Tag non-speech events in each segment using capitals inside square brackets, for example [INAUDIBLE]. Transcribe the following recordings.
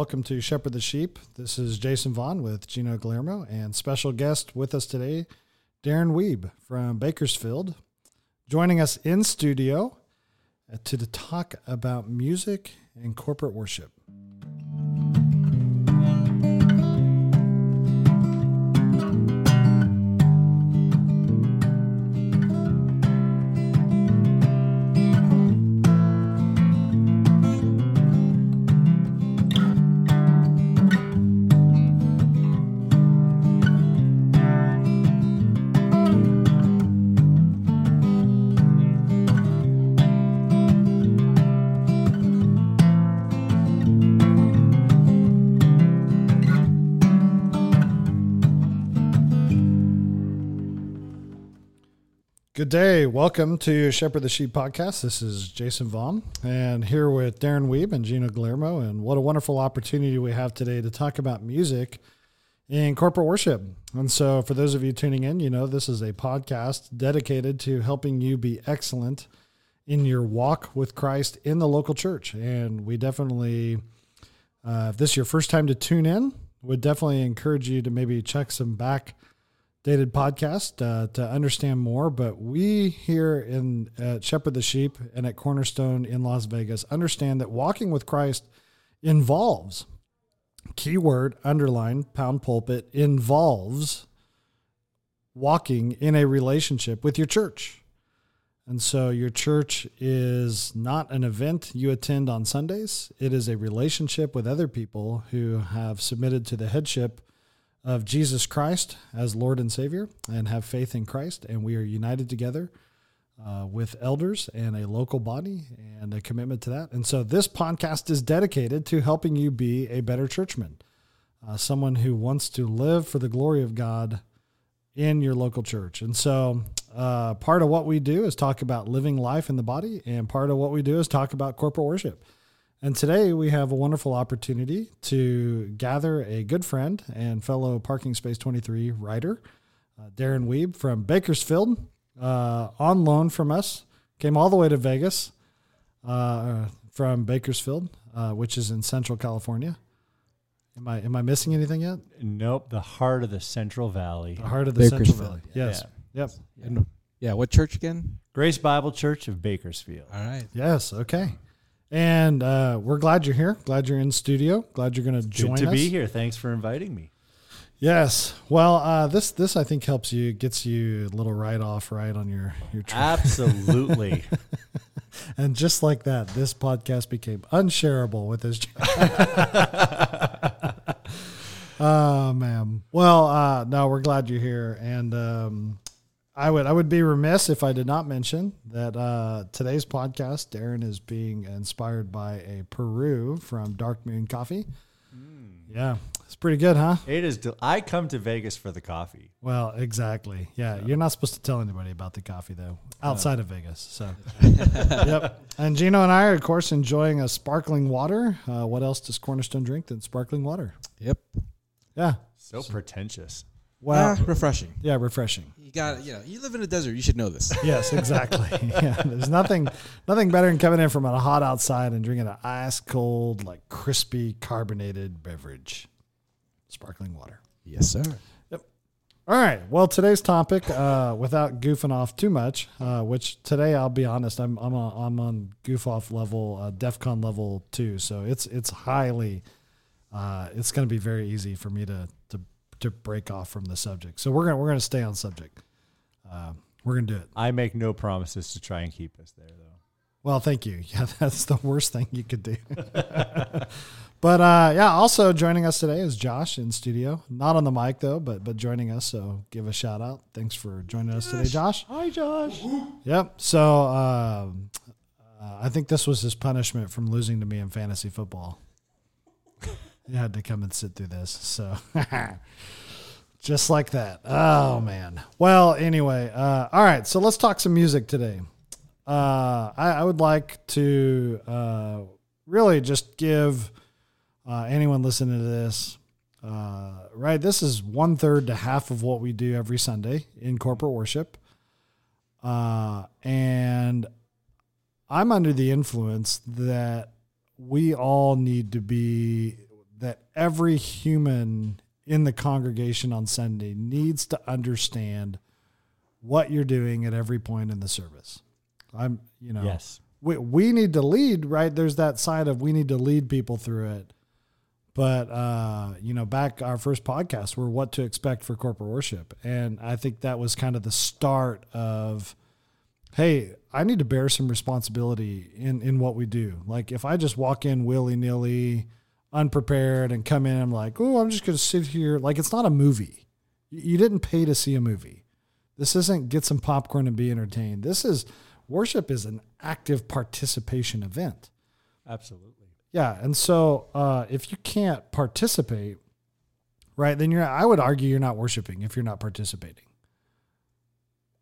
Welcome to Shepherd the Sheep. This is Jason Vaughn with Gino Guillermo and special guest with us today, Darren Weeb from Bakersfield, joining us in studio to talk about music and corporate worship. Day. Welcome to Shepherd the Sheep podcast. This is Jason Vaughn and here with Darren Weeb and Gino Guillermo. And what a wonderful opportunity we have today to talk about music in corporate worship. And so, for those of you tuning in, you know, this is a podcast dedicated to helping you be excellent in your walk with Christ in the local church. And we definitely, uh, if this is your first time to tune in, would definitely encourage you to maybe check some back dated podcast uh, to understand more. But we here in at Shepherd the Sheep and at Cornerstone in Las Vegas understand that walking with Christ involves keyword underline pound pulpit involves walking in a relationship with your church. And so your church is not an event you attend on Sundays. It is a relationship with other people who have submitted to the headship of Jesus Christ as Lord and Savior and have faith in Christ. And we are united together uh, with elders and a local body and a commitment to that. And so this podcast is dedicated to helping you be a better churchman, uh, someone who wants to live for the glory of God in your local church. And so uh, part of what we do is talk about living life in the body, and part of what we do is talk about corporate worship. And today we have a wonderful opportunity to gather a good friend and fellow Parking Space 23 writer, uh, Darren Weeb from Bakersfield, uh, on loan from us. Came all the way to Vegas uh, from Bakersfield, uh, which is in Central California. Am I am I missing anything yet? Nope, the heart of the Central Valley. The heart of the Central Valley. Yes. Yep. And, yeah, what church again? Grace Bible Church of Bakersfield. All right. Yes. Okay. And uh, we're glad you're here. Glad you're in studio. Glad you're going to join us. Good to us. be here. Thanks for inviting me. Yes. Well, uh, this this I think helps you gets you a little write off right on your your trip. Absolutely. [LAUGHS] and just like that, this podcast became unshareable with this. [LAUGHS] [LAUGHS] oh man. Well, uh, no, we're glad you're here, and um, I would I would be remiss if I did not mention that uh, today's podcast, Darren is being inspired by a Peru from Dark Moon Coffee. Yeah, it's pretty good, huh? it is. Del- I come to Vegas for the coffee. Well, exactly. Yeah, you're not supposed to tell anybody about the coffee though, outside of Vegas. So, [LAUGHS] yep. And Gino and I are, of course, enjoying a sparkling water. Uh, what else does Cornerstone drink than sparkling water? Yep. Yeah. So pretentious. Well, Ah, refreshing. yeah, refreshing. You got you know, you live in a desert, you should know this. [LAUGHS] Yes, exactly. [LAUGHS] yeah, there's nothing, nothing better than coming in from a hot outside and drinking an ice cold, like crispy carbonated beverage, sparkling water. yes, sir. All right. Well, today's topic, uh, without goofing off too much, uh, which today I'll be honest, I'm I'm on, I'm on goof off level, uh, DefCon level two, so it's it's highly, uh, it's going to be very easy for me to to to break off from the subject. So we're gonna we're gonna stay on subject. Uh, we're gonna do it. I make no promises to try and keep us there, though. Well, thank you. [LAUGHS] Yeah, that's the worst thing you could do. [LAUGHS] but uh, yeah, also joining us today is Josh in studio. Not on the mic though, but but joining us. So give a shout out. Thanks for joining us today, Josh. Hi, Josh. Yep. So um, uh, I think this was his punishment from losing to me in fantasy football. [LAUGHS] Had to come and sit through this. So [LAUGHS] just like that. Oh man. Well, anyway, uh, all right. So let's talk some music today. Uh, I, I would like to uh, really just give uh, anyone listening to this. Uh, right, this is one third to half of what we do every Sunday in corporate worship. Uh, and I'm under the influence that we all need to be every human in the congregation on Sunday needs to understand what you're doing at every point in the service. I'm, you know, Yes. we, we need to lead, right? There's that side of we need to lead people through it. But, uh, you know, back our first podcast were what to expect for corporate worship. And I think that was kind of the start of, hey, I need to bear some responsibility in, in what we do. Like if I just walk in willy nilly, unprepared and come in, I'm like, oh, I'm just going to sit here. Like it's not a movie. You you didn't pay to see a movie. This isn't get some popcorn and be entertained. This is worship is an active participation event. Absolutely. Yeah, and so uh, if you can't participate, right, then you're. I would argue you're not worshiping if you're not participating.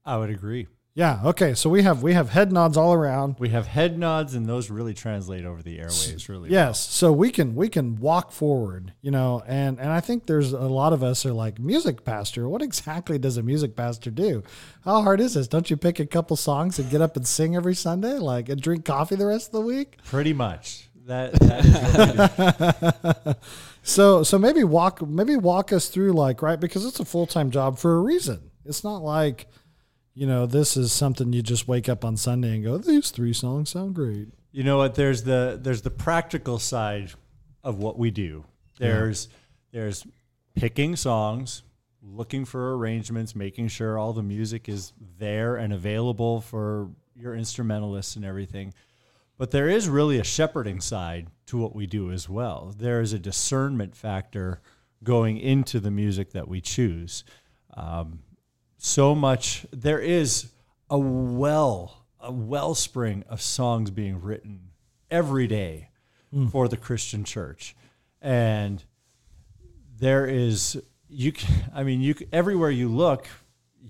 I would agree. Yeah. Okay. So we have we have head nods all around. We have head nods, and those really translate over the airwaves. Really. Yes. So we can we can walk forward, you know, and and I think there's a lot of us are like music pastor. What exactly does a music pastor do? How hard is this? Don't you pick a couple songs and get up and sing every Sunday, like and drink coffee the rest of the week? Pretty much. That that is what we do. So so maybe walk maybe walk us through like right because it's a full time job for a reason. It's not like you know this is something you just wake up on Sunday and go these three songs sound great. You know what? There's the there's the practical side of what we do. There's there's picking songs, looking for arrangements, making sure all the music is there and available for your instrumentalists and everything. But there is really a shepherding side to what we do as well. There is a discernment factor going into the music that we choose. Um, so much there is a well a wellspring of songs being written every day hmm. for the Christian church. And there is you can, I mean you everywhere you look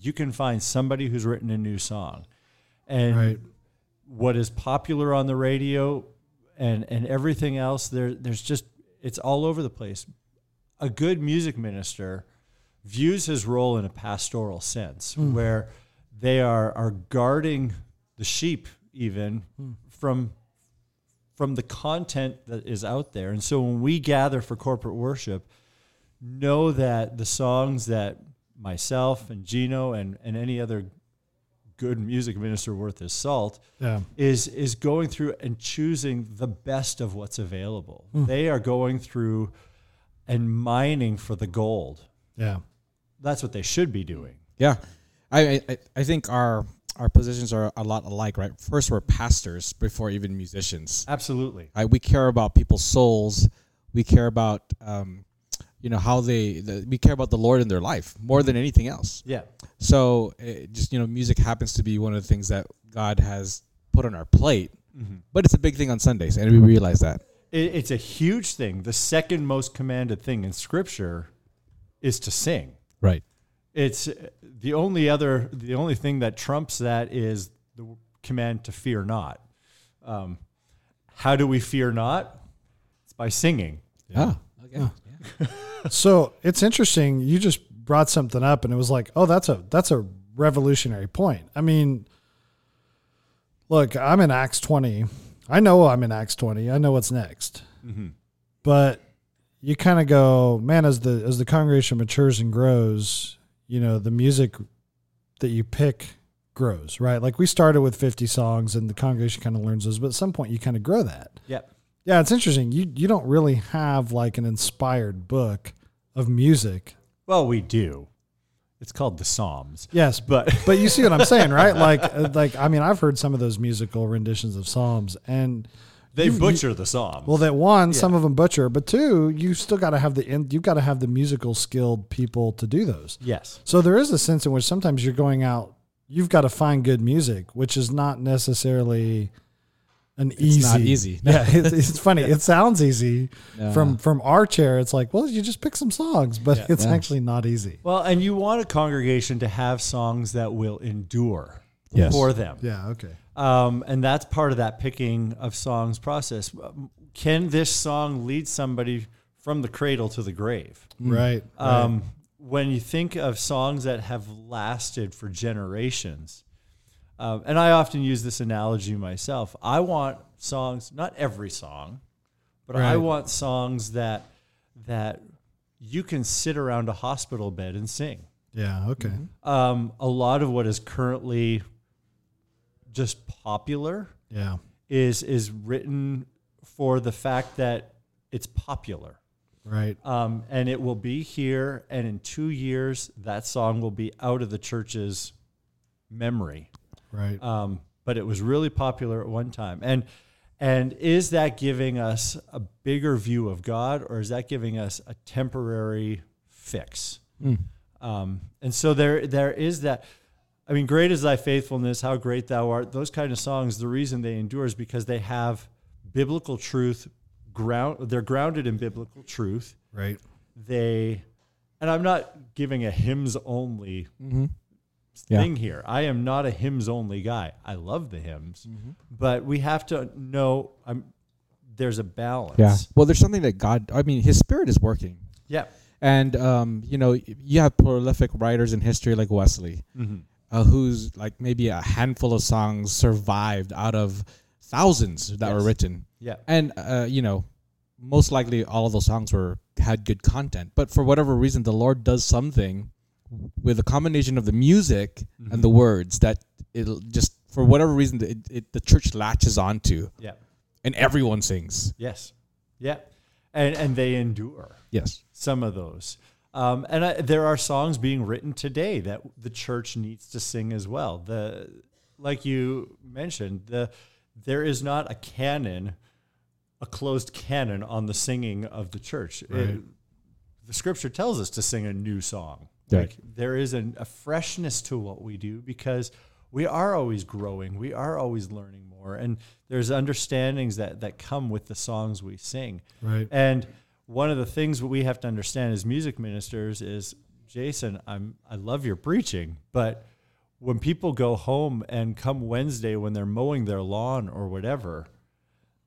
you can find somebody who's written a new song. And Right. what is popular on the radio and and everything else there there's just it's all over the place. A good music minister views his role in a pastoral sense hmm. where they are are guarding the sheep even hmm. from from the content that is out there and so when we gather for corporate worship know that the songs that myself and Gino and, and any other good music minister worth his salt Yeah. is is going through and choosing the best of what's available. Hmm. They are going through and mining for the gold. Yeah. That's what they should be doing. Yeah, I, I I think our our positions are a lot alike, right? First, we're pastors before even musicians. Absolutely. I, we care about people's souls. We care about um, you know how they the, we care about the Lord in their life more than anything else. Yeah. So it just you know, music happens to be one of the things that God has put on our plate, but it's a big thing on Sundays, and we realize that. It, it's a huge thing. The second most commanded thing in scripture is to sing. Right. It's the only other the only thing that trumps that is the command to fear not. Um, how do we fear not? It's by singing. Ah. Okay. So it's interesting. You just brought something up, and it was like, oh, that's a that's a revolutionary point. I mean, look, I'm in Acts 20. I know I'm in Acts 20. I know what's next. But you kind of go, man, as the as the congregation matures and grows, you know, the music that you pick grows, right? Like we started with 50 songs, and the congregation kind of learns those, but at some point you kind of grow that. Yep. Yeah, it's interesting. You you don't really have like an inspired book of music. Well, we do. It's called the Psalms. Yes, But [LAUGHS] but you see what I'm saying, right? [LAUGHS] Like uh, like I mean, I've heard some of those musical renditions of psalms, and they you- you- butcher the Psalms. well, that one, some of them butcher, but two, you still got to have the in- you've got to have the musical skilled people to do those. yes. So there is a sense in which sometimes you're going out, you've got to find good music, which is not necessarily an easy. not easy. [LAUGHS] Yeah, it's, it's funny. It sounds easy Yeah. from from our chair. It's like, well, you just pick some songs, but it's Yeah. actually not easy. Well, and you want a congregation to have songs that will endure Yes. for them. Yeah. Okay. Um, and that's part of that picking of songs process. Can this song lead somebody from the cradle to the grave? Right. Um, when you think of songs that have lasted for generations, um, and I often use this analogy myself, I want songs, not every song, but I want songs that that you can sit around a hospital bed and sing. Yeah. Okay. Um, a lot of what is currently just popular Yeah. is is written for the fact that it's popular. Right. Um, and it will be here, and in two years, that song will be out of the church's memory. Right. Um, but it was really popular at one time. And and is that giving us a bigger view of God, or is that giving us a temporary fix? Um, and so there there is that. I mean, great is thy faithfulness, how great thou art. Those kind of songs, the reason they endure is because they have biblical truth ground. They're grounded in biblical truth. right. They, and I'm not giving a hymns only Yeah. thing here. I am not a hymns only guy. I love the hymns, but we have to know I'm, there's a balance. Yeah. Well, there's something that God. I mean, His Spirit is working, Yeah. and um, you know, you have prolific writers in history like Wesley, Mm-hmm. Uh, who's like maybe a handful of songs survived out of thousands that were written, Yeah. and uh, you know, most likely all of those songs were had good content, but for whatever reason, the Lord does something with a combination of the music and the words that it'll just for whatever reason it, it, the church latches onto, Yeah. and everyone sings. Yes. Yeah. And, and they endure Yes. some of those. Um, and I, there are songs being written today that the church needs to sing as well. The, like you mentioned, the, there is not a canon, a closed canon on the singing of the church. It- the scripture tells us to sing a new song. Right. Like there is an, a freshness to what we do because we are always growing. We are always learning more, and there's understandings that that come with the songs we sing. Right. And one of the things that we have to understand as music ministers is, Jason, I'm I love your preaching, but when people go home and come Wednesday when they're mowing their lawn or whatever,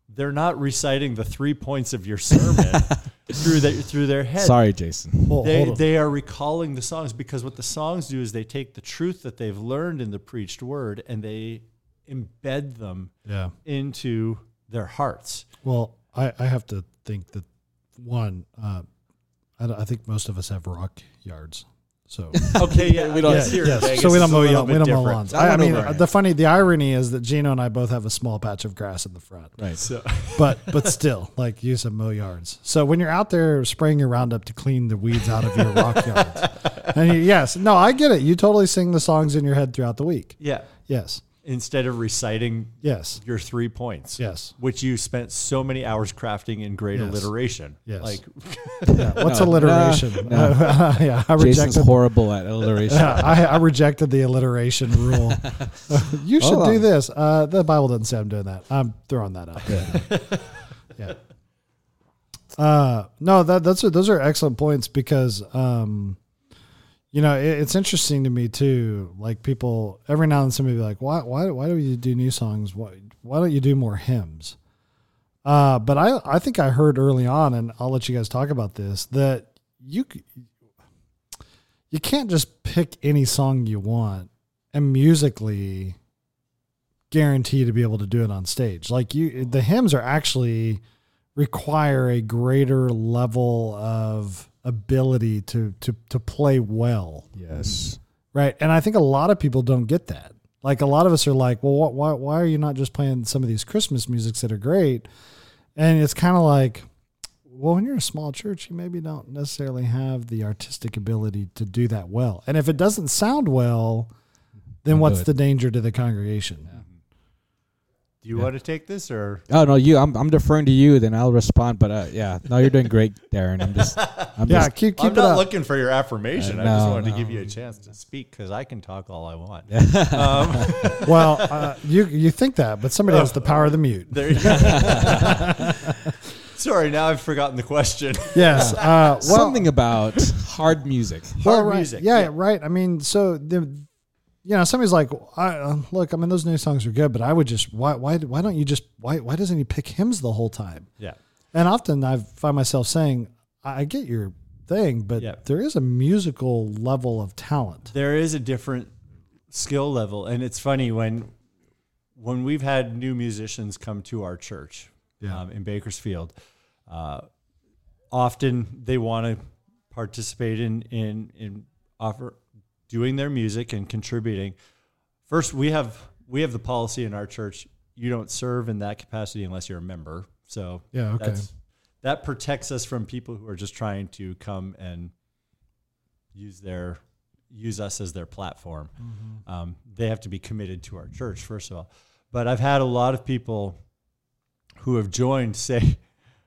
they're not reciting the three points of your sermon [LAUGHS] through their through their head. Sorry, Jason. Hold, They, hold they are recalling the songs because what the songs do is they take the truth that they've learned in the preached word and they embed them yeah. into their hearts. Well, I, I have to think that one, uh, I, I think most of us have rock yards. So [LAUGHS] Okay, yeah, we don't- yeah, here yes. Vegas so we don't it's a mow little we don't mow different. lawns. I I, I mean, over. the funny, the irony is that Gino and I both have a small patch of grass in the front, Right. So, [LAUGHS] but but still, like you said, mow yards. So when you're out there spraying your Roundup to clean the weeds out of your rock [LAUGHS] yards, and you, yes, no, I get it. You totally sing the songs in your head throughout the week. yeah, Yes, instead of reciting yes, your three points, yes. which you spent so many hours crafting in great Yes. alliteration. Yes. Like, [LAUGHS] Yeah. What's No, alliteration? no, [LAUGHS] yeah, I Jason's rejected. horrible at alliteration. Yeah, I, I rejected the alliteration [LAUGHS] rule. you should Hold do on. this. Uh, the Bible doesn't say I'm doing that. I'm throwing that out there. yeah. Uh, no, that that's those are excellent points because um, you know it, it's interesting to me too. Like people every now and then somebody be like, why why why do you do new songs? Why why don't you do more hymns? Uh, but I I think I heard early on, and I'll let you guys talk about this that you you can't just pick any song you want and musically guarantee to be able to do it on stage. Like you the hymns are actually require a greater level of ability to to to play well. Yes. Right. And I think a lot of people don't get that. Like a lot of us are like, well, why, why are you not just playing some of these Christmas musics that are great? And it's kind of like, well, when you're a small church, you maybe don't necessarily have the artistic ability to do that well. And if it doesn't sound well, then what's the danger to the congregation? Do you want to take this or? Oh no, you. I'm, I'm deferring to you. Then I'll respond. But uh, yeah, no, you're doing great, Darren. I'm just. [LAUGHS] I'm Yeah, just, keep, keep I'm it not up. looking for your affirmation. Uh, I just no, wanted to give you a chance to speak because I can talk all I want. [LAUGHS] um, [LAUGHS] well, uh, you you think that, but somebody has the power of the mute. there you go. Sorry, now I've forgotten the question. Yes. Uh, well, something about hard music. well, Hard right. music, Yeah, yeah. right. I mean, so the, you know, somebody's like, I, uh, look, I mean, those new songs are good, but I would just, why, why, why don't you just, why, why doesn't he pick hymns the whole time? Yeah. And often I find myself saying, I I get your thing, but Yeah. there is a musical level of talent. there is a different skill level and it's funny when when we've had new musicians come to our church Yeah. um, in bakersfield uh, often they want to participate in in in offer doing their music and contributing. First, we have we have the policy in our church: you don't serve in that capacity unless you're a member. So Yeah, okay. that protects us from people who are just trying to come and use their use us as their platform. Mm-hmm. Um, they have to be committed to our church first of all. But I've had a lot of people who have joined say,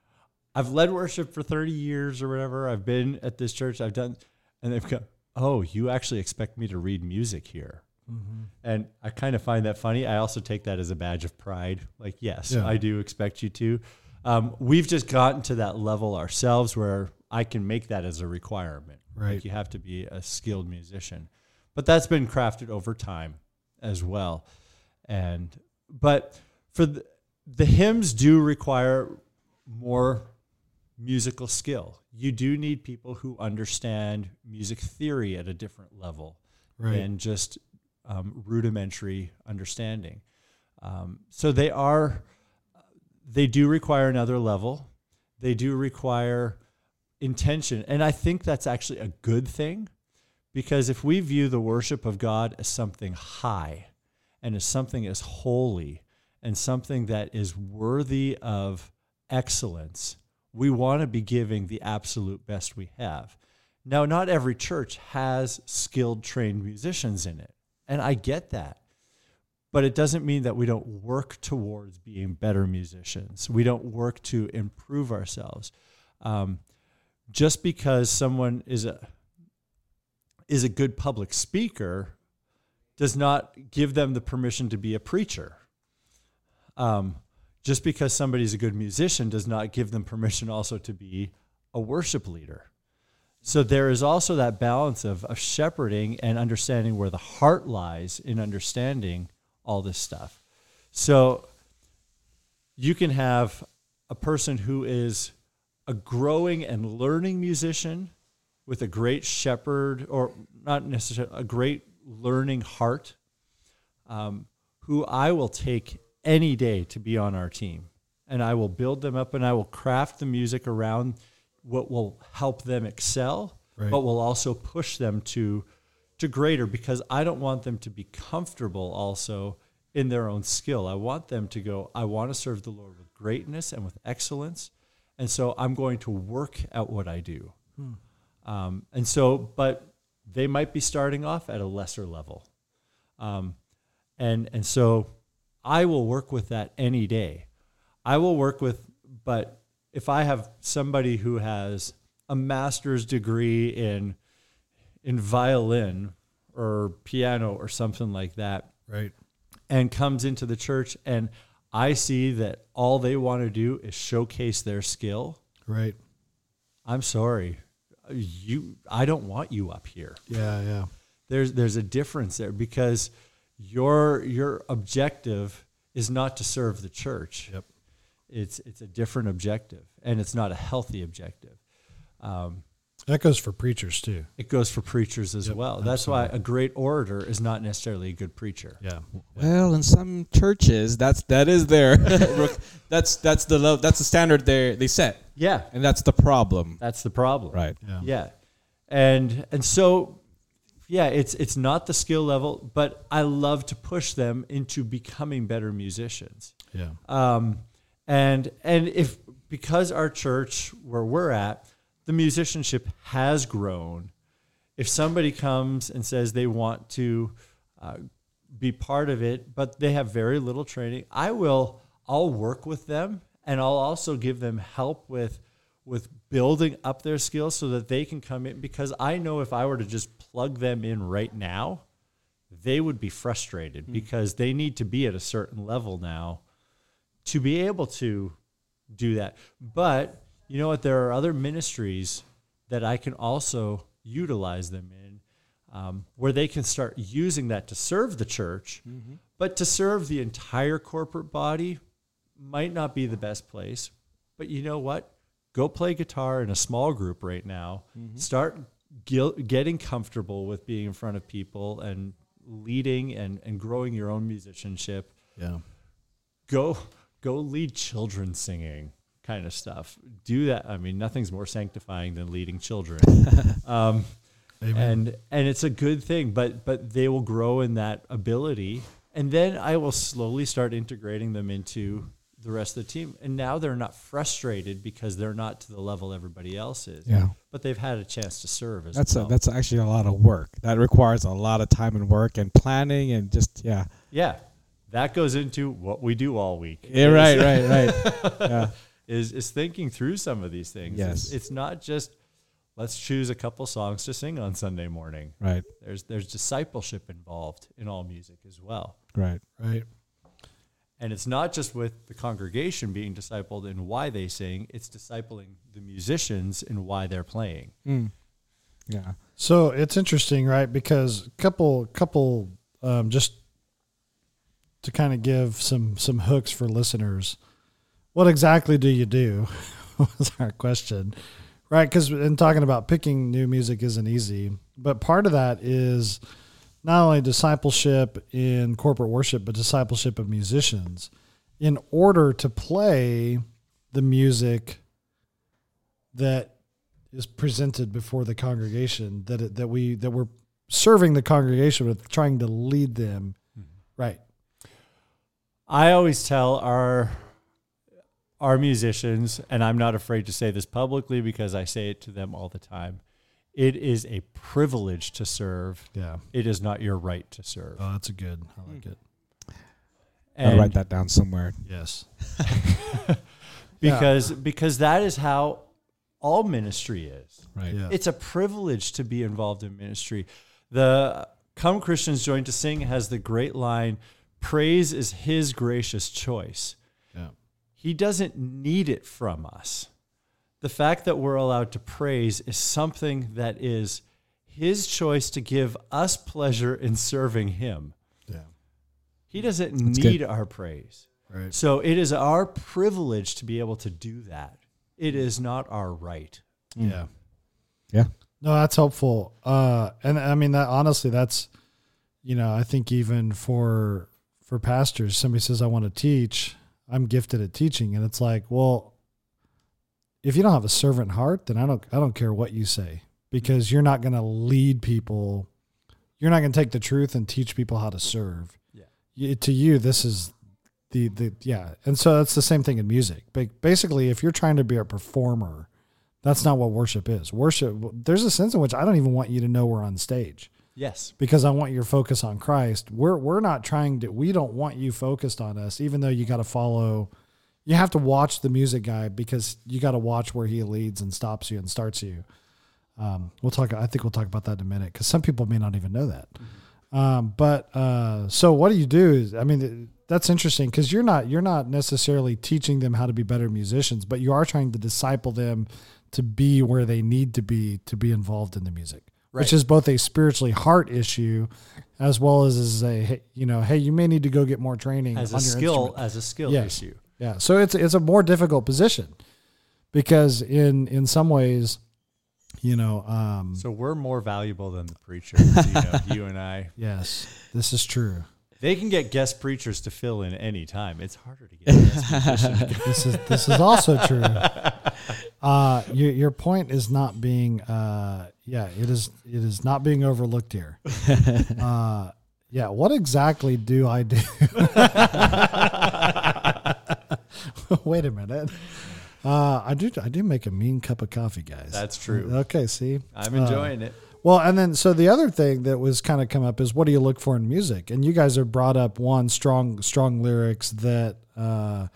[LAUGHS] "I've led worship for 30 years or whatever. I've been at this church. I've done," and they've go, "Oh, you actually expect me to read music here?" Mm-hmm. And I kind of find that funny. I also take that as a badge of pride. Like, yes, Yeah. I do expect you to. Um, we've just gotten to that level ourselves where I can make that as a requirement. Right. Like you have to be a skilled musician. But that's been crafted over time as well. And but for the, the hymns do require more musical skill. You do need people who understand music theory at a different level Right. than just um, rudimentary understanding. Um, so they are, they do require another level. They do require intention. And I think that's actually a good thing because if we view the worship of God as something high and as something as holy and something that is worthy of excellence, we want to be giving the absolute best we have. Now, not every church has skilled, trained musicians in it. And I get that. But it doesn't mean that we don't work towards being better musicians. We don't work to improve ourselves. Um, just because someone is a is a good public speaker does not give them the permission to be a preacher. Um, just because somebody's a good musician does not give them permission also to be a worship leader. So there is also that balance of, of shepherding and understanding where the heart lies in understanding all this stuff. So you can have a person who is a growing and learning musician with a great shepherd, or not necessarily a great learning heart, um, who I will take any day to be on our team. And I will build them up and I will craft the music around what will help them excel, Right. but will also push them to to greater because I don't want them to be comfortable also in their own skill. I want them to go, I want to serve the Lord with greatness and with excellence. And so I'm going to work at what I do. Um, and so, but they might be starting off at a lesser level. Um, and, and so I will work with that any day. I will work with, but if I have somebody who has a master's degree in, in violin or piano or something like that, Right. and comes into the church and I see that all they want to do is showcase their skill, Right. I'm sorry. You I don't want you up here. Yeah. Yeah. There's there's a difference there because your your objective is not to serve the church. Yep. It's it's a different objective and it's not a healthy objective. Um, That goes for preachers too. it goes for preachers as Yep, well. That's why a great orator is not necessarily a good preacher. Yeah. Well, in some churches, that's that is their [LAUGHS] that's that's the lo- that's the standard they they set, Yeah, and that's the problem, that's the problem. right? Yeah. Yeah. And and so yeah, it's it's not the skill level, but I love to push them into becoming better musicians. Yeah. Um, and and if because our church where we're at, the musicianship has grown. If somebody comes and says they want to uh, be part of it, but they have very little training, I will. I'll work with them, and I'll also give them help with with building up their skills so that they can come in. Because I know if I were to just plug them in right now, they would be frustrated because they need to be at a certain level now to be able to do that. But you know what? There are other ministries that I can also utilize them in um, where they can start using that to serve the church, but to serve the entire corporate body might not be the best place. But you know what? Go play guitar in a small group right now. Start gil- getting comfortable with being in front of people and leading and, and growing your own musicianship Yeah. go go lead children singing kind of stuff. Do that. I mean, nothing's more sanctifying than leading children. [LAUGHS] um, and and it's a good thing but but they will grow in that ability and then i will slowly start integrating them into the rest of the team and now they're not frustrated because they're not to the level everybody else is Yeah. but they've had a chance to serve as That's well a, that's actually a lot of work. That requires a lot of time and work and planning and just yeah. yeah that goes into what we do all week Yeah, right, right, right. [LAUGHS] Yeah. is is thinking through some of these things Yes. it's, it's not just let's choose a couple songs to sing on sunday morning Right. there's there's discipleship involved in all music as well Right. right. And it's not just with the congregation being discipled in why they sing, it's discipling the musicians in why they're playing. Mm. Yeah. So it's interesting, right? Because couple couple um, just to kind of give some some hooks for listeners. What exactly do you do? [LAUGHS] was our question, right? Because in talking about picking new music isn't easy, but part of that is not only discipleship in corporate worship, but discipleship of musicians in order to play the music that is presented before the congregation that it, that we that we're serving the congregation with trying to lead them mm-hmm. right I always tell our our musicians, and I'm not afraid to say this publicly because I say it to them all the time. It is a privilege to serve. yeah It is not your right to serve. oh that's a good i like hmm. it I'll And write that down somewhere. yes [LAUGHS] because because that is how all ministry is. Right. yeah It's a privilege to be involved in ministry. The Come Christians Join to Sing has the great line Praise is His gracious choice. yeah He doesn't need it from us. The fact that we're allowed to praise is something that is His choice to give us pleasure in serving Him. yeah He doesn't That's need good. our praise. right So it is our privilege to be able to do that. It is not our right. yeah Yeah. no that's helpful uh and i mean that honestly that's you know i think even for for pastors somebody says i want to teach i'm gifted at teaching and it's like well if you don't have a servant heart then i don't i don't care what you say because you're not going to lead people you're not going to take the truth and teach people how to serve Yeah. You- to you this is the the yeah and so that's the same thing in music Ba- basically if you're trying to be a performer that's not what worship is worship there's a sense in which i don't even want you to know we're on stage Yes. because I want your focus on Christ. We're we're not trying to we don't want you focused on us even though you got to follow you have to watch the music guy because you got to watch where he leads and stops you and starts you. Um, we'll talk I think we'll talk about that in a minute cuz some people may not even know that. Um, but uh, so what do you do is I mean that's interesting cuz you're not you're not necessarily teaching them how to be better musicians, but you are trying to disciple them to be where they need to be to be involved in the music which is both a spiritually heart issue as well as as a hey, you know hey you may need to go get more training As a your skill, instrument. as a skill Yes. issue. Yeah so it's it's a more difficult position because in in some ways you know um So we're more valuable than the preacher. you, know, you and I. [LAUGHS] yes this is true They can get guest preachers to fill in any time. It's harder to get [LAUGHS] guest musician. to go- this is this is also true [LAUGHS] uh your your point is not being uh yeah it is it is not being overlooked here uh yeah what exactly do i do [LAUGHS] wait a minute uh i do i do make a mean cup of coffee guys That's true. okay see I'm enjoying it. well, and then so the other thing that was kind of come up is what do you look for in music? And you guys have brought up one strong strong lyrics that uh,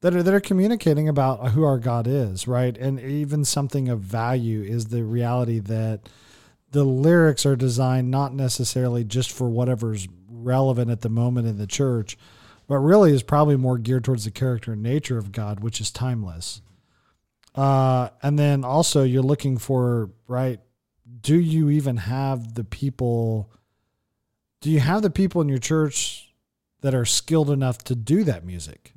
that are that are communicating about who our God is, right? And even something of value is the reality that the lyrics are designed not necessarily just for whatever's relevant at the moment in the church, but really is probably more geared towards the character and nature of God, which is timeless. Uh, and then also you're looking for right do you even have the people do you have the people in your church that are skilled enough to do that music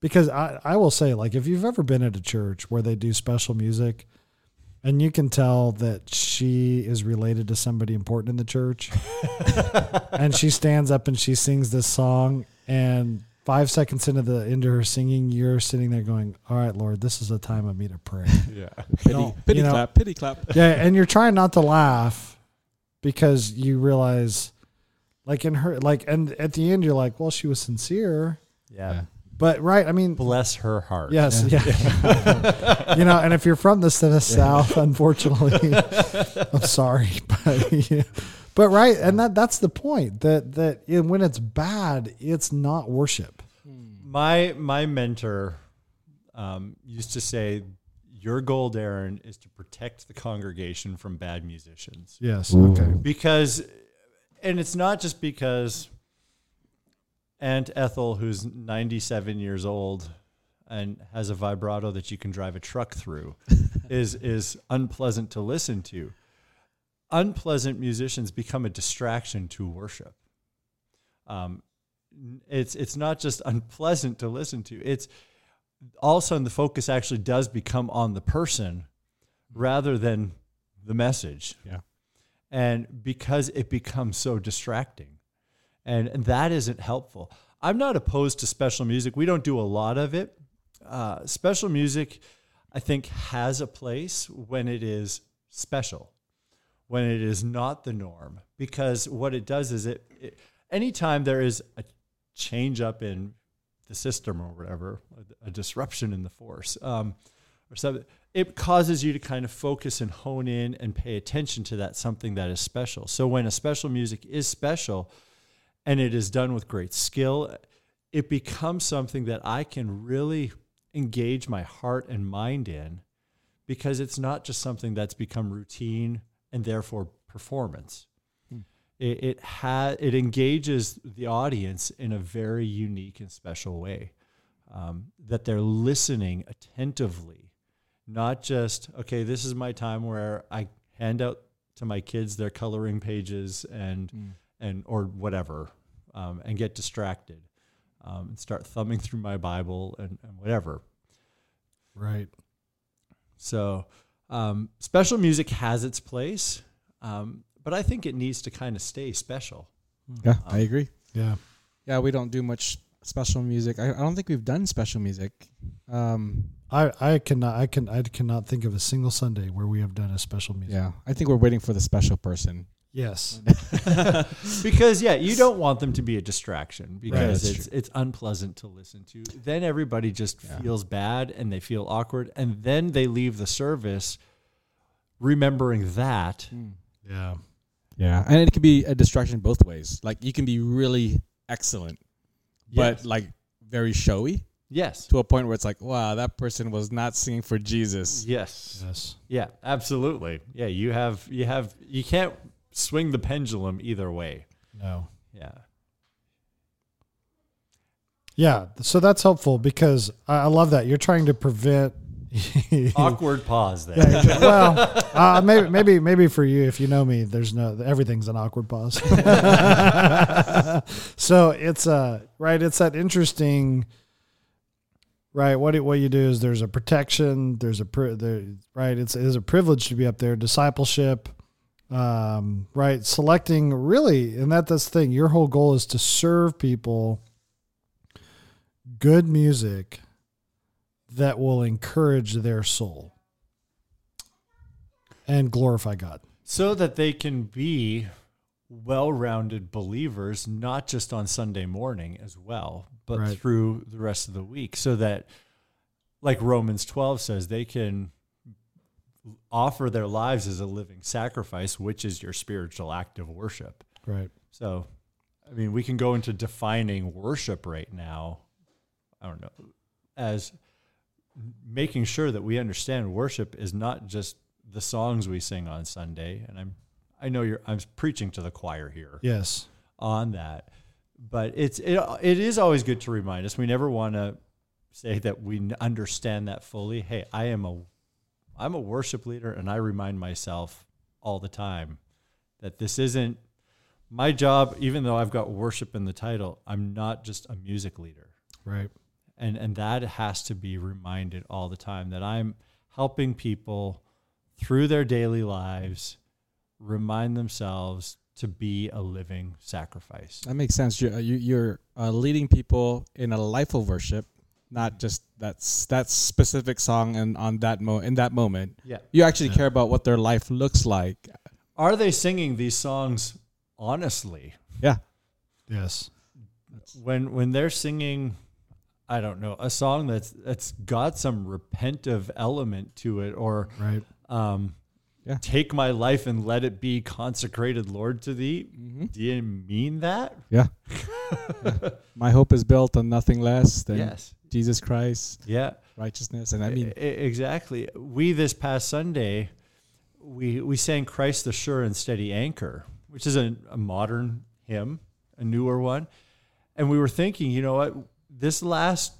because I, I will say like if you've ever been at a church where they do special music and you can tell that she is related to somebody important in the church [LAUGHS] and she stands up and she sings this song and five seconds into the into her singing, you're sitting there going, "All right, Lord, this is a time of me to pray." [LAUGHS] Yeah. Pity, pity you know- clap, pity clap. [LAUGHS] yeah, and you're trying not to laugh because you realize, like in her, like, and at the end, you're like, "Well, she was sincere," Yeah. but right, I mean, Bless her heart. Yes, yeah. [LAUGHS] you know, and if you're from the, the South, unfortunately, I'm sorry, but yeah. But right, and that that's the point that that it, when it's bad, it's not worship. My my mentor um, used to say, "Your goal, Darren, is to protect the congregation from bad musicians." Yes. Okay. because and it's not just because aunt ethel who's 97 years old and has a vibrato that you can drive a truck through [LAUGHS] is is unpleasant to listen to unpleasant musicians become a distraction to worship. Um, it's it's not just unpleasant to listen to it's all of a sudden the focus actually does become on the person rather than the message. Yeah. and because it becomes so distracting. And, and that isn't helpful. I'm not opposed to special music. We don't do a lot of it. Uh, special music i think has a place when it is special when it is not the norm because what it does is it, it anytime there is a change up in the system or whatever a, a disruption in the force um, or something it causes you to kind of focus and hone in and pay attention to that something that is special. So when a special music is special and it is done with great skill it becomes something that i can really engage my heart and mind in because it's not just something that's become routine and therefore performance. It it, ha- it engages the audience in a very unique and special way um, that they're listening attentively not just okay this is my time where i hand out to my kids their coloring pages and and or whatever um, and get distracted um, and start thumbing [LAUGHS] through my bible and, and whatever. Right. so um, special music has its place um, but i think it needs to kind of stay special Yeah, I agree. Yeah. Yeah, we don't do much special music. I, I don't think we've done special music. Um, I I cannot I can I cannot think of a single Sunday where we have done a special music. yeah, I think we're waiting for the special person. Yes. [LAUGHS] because yeah you don't want them to be a distraction because that's it's it's unpleasant to listen to then everybody just Yeah. feels bad and they feel awkward and then they leave the service remembering that hmm. Yeah. Yeah, and it can be a distraction both ways. Like you can be really excellent, but Yes. like very showy yes to a point where it's like, wow, that person was not singing for Jesus. yes Yes. yeah absolutely yeah you have you have you can't swing the pendulum either way No. yeah Yeah. So that's helpful because I, I love that you're trying to prevent. [LAUGHS] awkward pause there Yeah, [LAUGHS] well, uh, maybe maybe maybe for you, if you know me, there's no everything's an awkward pause. [LAUGHS] so it's uh right. It's that interesting. Right. What it, what you do is there's a protection. There's a there, right. It's it is a privilege to be up there. Discipleship. Um, right. Selecting really, and that that's the thing. Your whole goal is to serve people. Good music that will encourage their soul and glorify God. so that they can be well-rounded believers not just on Sunday morning as well but Right. through the rest of the week so that like Romans 12 says they can offer their lives as a living sacrifice which is your spiritual act of worship. Right. so I mean we can go into defining worship right now I don't know as making sure that we understand worship is not just the songs we sing on Sunday. And I'm I know you're I'm preaching to the choir here Yes. on that. But it's it, it is always good to remind us. We never want to say that we understand that fully. Hey I am a I'm a worship leader and I remind myself all the time that this isn't my job even though I've got worship in the title I'm not just a music leader Right. and and that has to be reminded all the time that I'm helping people through their daily lives remind themselves to be a living sacrifice. That makes sense. You're you, you're uh, leading people in a life of worship, not just that's that specific song and on that mo in that moment. Yeah. You actually care about what their life looks like. Are they singing these songs honestly? Yeah. Yes. When when they're singing I don't know, a song that's that's got some repentive element to it or Right. um Yeah. take my life and let it be consecrated Lord to thee. Mm-hmm. Do you mean that? Yeah. [LAUGHS] My hope is built on nothing less than yes. Jesus Christ, Yeah. righteousness, and I mean, I- I- exactly. We this past Sunday, we we sang "Christ the Sure and Steady Anchor," which is a, a modern hymn, a newer one, and we were thinking, you know what, this last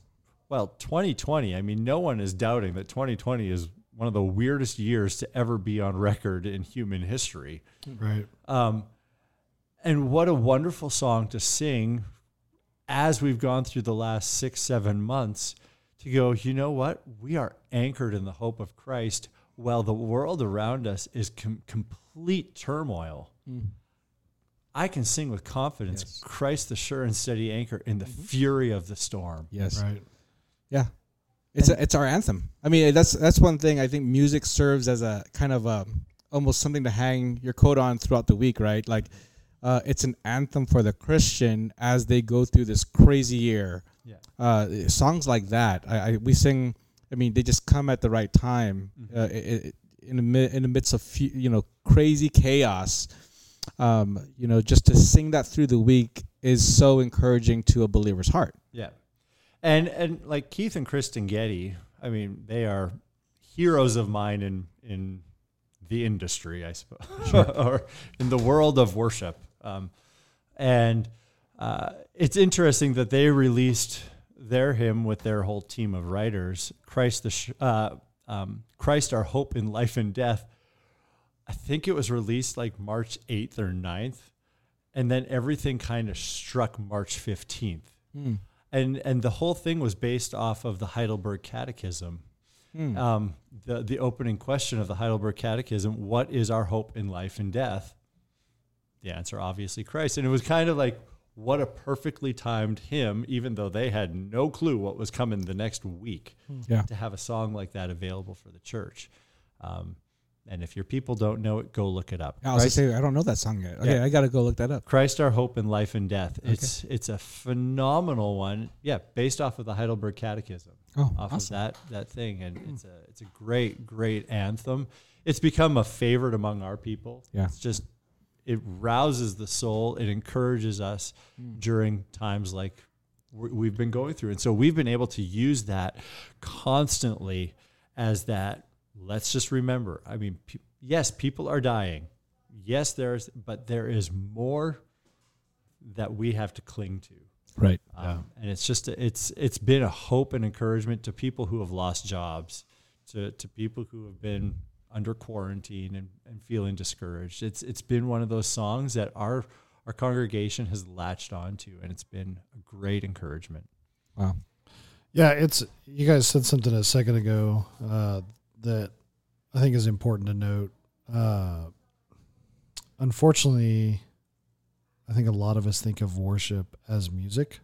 well, 2020. I mean, no one is doubting that 2020 is one of the weirdest years to ever be on record in human history. Right. Um, and what a wonderful song to sing as we've gone through the last six, seven months to go, you know what? We are anchored in the hope of Christ while the world around us is com- complete turmoil. Mm. I can sing with confidence, Yes. Christ the sure and steady anchor in the mm-hmm. fury of the storm. yes, Right. yeah, it's a, it's our anthem. I mean, that's that's one thing. I think music serves as a kind of a almost something to hang your coat on throughout the week, right? Like, uh, it's an anthem for the Christian as they go through this crazy year. Yeah. uh, songs like that. I, I we sing. I mean, they just come at the right time Mm-hmm. uh, i i in the mi- in the midst of you know crazy chaos. Um, you know, just to sing that through the week is so encouraging to a believer's heart. Yeah. And and like Keith and Kristyn Getty, I mean, they are heroes of mine in in the industry, I suppose, [LAUGHS] or in the world of worship. Um, and uh, it's interesting that they released their hymn with their whole team of writers, Christ the sh- uh, um, Christ our hope in life and death. I think it was released like March 8th or 9th. And then everything kind of struck March 15th and and the whole thing was based off of the Heidelberg Catechism. Um, the the opening question of the Heidelberg Catechism: What is our hope in life and death? The answer, obviously, Christ. And it was kind of like what a perfectly timed hymn, even though they had no clue what was coming the next week, Yeah. to have a song like that available for the church. Um, and if your people don't know it, go look it up. I was Christ- say I don't know that song yet. Okay, Yeah. I gotta go look that up. Christ our hope in life and death. It's it's a phenomenal one. Yeah, based off of the Heidelberg Catechism. Oh, off awesome. of that that thing and it's a it's a great great anthem. It's become a favorite among our people. Yeah. It's just it rouses the soul, it encourages us Hmm. during times like we- we've been going through. And so we've been able to use that constantly as that let's just remember. I mean, pe- yes, people are dying. Yes, there's but there is more that we have to cling to. Right. Um, and it's just it's it's been a hope and encouragement to people who have lost jobs, to to people who have been under quarantine and, and feeling discouraged. It's it's been one of those songs that our our congregation has latched onto, and it's been a great encouragement. Wow. Yeah, it's you guys said something a second ago uh, that I think is important to note. Uh, unfortunately, I think a lot of us think of worship as music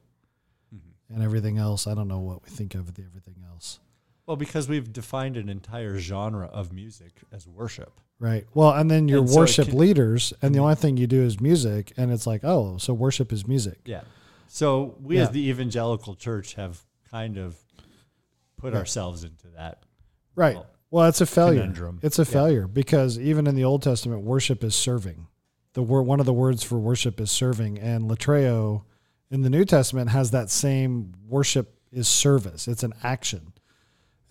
and everything else. I don't know what we think of the everything else. Well, because we've defined an entire genre of music as worship. Right. Well, and then your And so it worship can- leaders, and the mhm. only thing you do is music, and it's like, oh, so worship is music. Yeah. So we Yeah. as the evangelical church have kind of put ourselves into that. Right. Well, Well, it's a failure. conundrum. It's a Yeah. failure because even in the Old Testament, worship is serving. The word, one of the words for worship is serving, and latreo in the New Testament has that same worship is service. It's an action,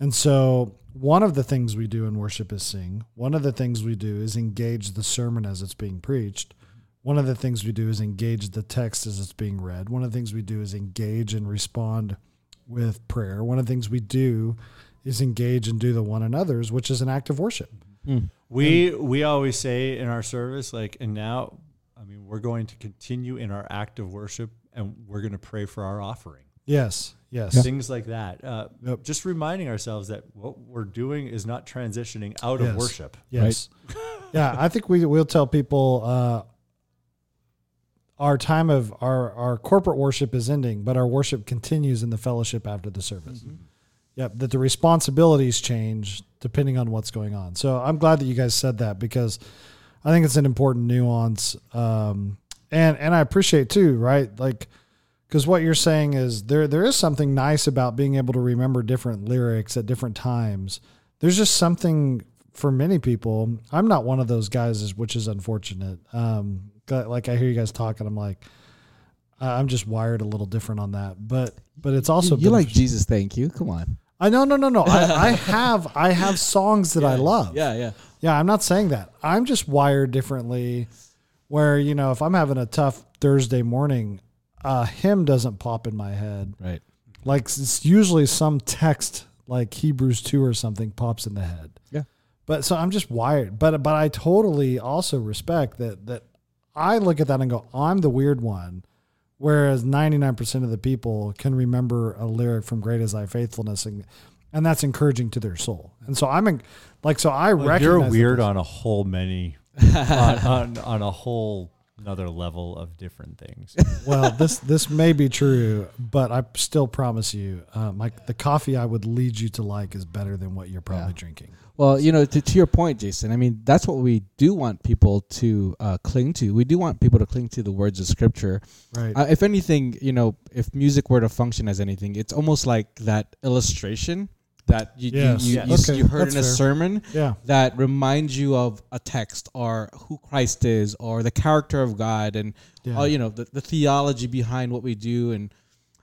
and so one of the things we do in worship is sing. One of the things we do is engage the sermon as it's being preached. One of the things we do is engage the text as it's being read. One of the things we do is engage and respond with prayer. One of the things we do is engage and do the one another's, which is an act of worship. Hmm. We we always say in our service, like, and now, I mean, we're going to continue in our act of worship, and we're going to pray for our offering, Yes, yes, things like that. Uh, Yep. Just reminding ourselves that what we're doing is not transitioning out Yes. of worship. yes. [LAUGHS] yeah, I think we we'll tell people uh, our time of our our corporate worship is ending, but our worship continues in the fellowship after the service. Yep, that the responsibilities change depending on what's going on. So I'm glad that you guys said that because I think it's an important nuance. Um, and and I appreciate too, right? Like because what you're saying is there there is something nice about being able to remember different lyrics at different times. There's just something for many people. I'm not one of those guys, which is unfortunate. Um, like I hear you guys talking, I'm like, I'm just wired a little different on that. But but it's also you like. Jesus, thank you. Come on. I no no no no. I, I [LAUGHS] have I have songs that I love. Yeah, yeah. Yeah, I'm not saying that. I'm just wired differently. Where you know, if I'm having a tough Thursday morning, a hymn doesn't pop in my head. Right. Like it's usually some text, like Hebrews two or something, pops in the head. Yeah. But so I'm just wired. But but I totally also respect that that I look at that and go, I'm the weird one. Whereas 99% of the people can remember a lyric from Great Is Thy Faithfulness, and, and that's encouraging to their soul. And so I'm in, like, so I Well, recognize you're weird on a whole many [LAUGHS] on, on, on a whole another level of different things. [LAUGHS] well, this this may be true, but I still promise you, uh, my the coffee I would lead you to like is better than what you're probably Yeah. drinking. Well, you know, to, to your point, Jason, I mean, that's what we do want people to uh, cling to. We do want people to cling to the words of Scripture. Right. Uh, if anything, you know, if music were to function as anything, it's almost like that illustration that you Yes. you, you, Yes. you, Okay, you heard that's in a fair. sermon yeah. that reminds you of a text or who Christ is or the character of God and Yeah. all you know the, the theology behind what we do and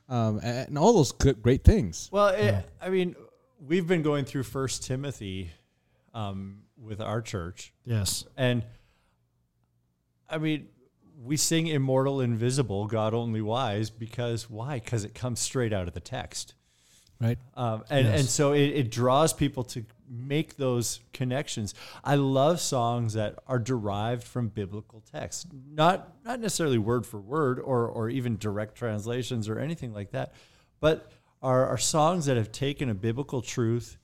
um, and all those good, great things. Well, it, I mean, we've been going through First Timothy um, with our church, Yes. and I mean, we sing "Immortal, Invisible, God Only Wise" because why? Because it comes straight out of the text. Right. Um, and, Yes. and so it, it draws people to make those connections. I love songs that are derived from biblical texts, not not necessarily word for word or or even direct translations or anything like that, but are, are songs that have taken a biblical truth.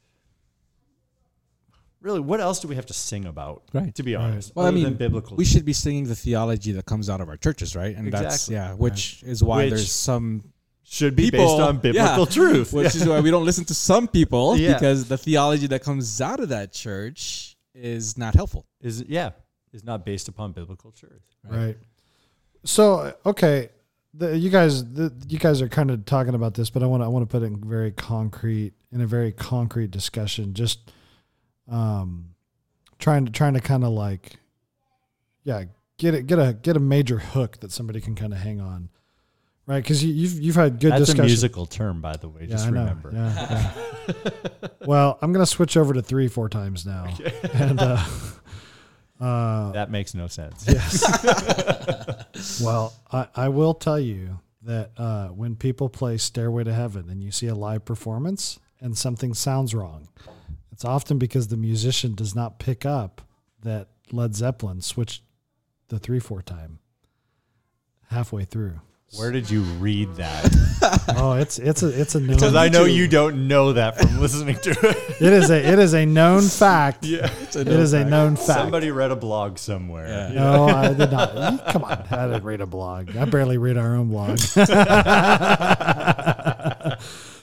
Really, what else do we have to sing about? Right. To be Right. honest, Well, I mean, than biblical. we should be singing the theology that comes out of our churches, right? And that's Exactly. yeah, which is why Which there's some should be people based on biblical yeah, truth. which is why we don't listen to some people [LAUGHS] Yeah. because the theology that comes out of that church is not helpful. is yeah is not based upon biblical truth. Right. So okay, the, you guys, the, you guys are kind of talking about this, but I want to I want to put it in very concrete in a very concrete discussion. Just um, trying to trying to kind of like, yeah, get it get a get a major hook that somebody can kind of hang on, right? Because you, you've you've had good That's a discussion. musical term, by the way. Yeah, Just remember. Yeah, yeah. [LAUGHS] well, I'm gonna switch over to three four times now, [LAUGHS] and uh, [LAUGHS] uh, That makes no sense. Yes. well, I, I will tell you that uh, when people play Stairway to Heaven and you see a live performance and something sounds wrong, it's often because the musician does not pick up that Led Zeppelin switched the 3 4 time halfway through. Where did you read that? [LAUGHS] Oh, it's it's a it's a known Because I know you don't know that from [LAUGHS] listening to it. it is a it is a known fact. yeah. It is a known fact. Somebody read a blog somewhere. Yeah. No, I did not. [LAUGHS] Come on, I didn't read a blog. I barely read our own blog.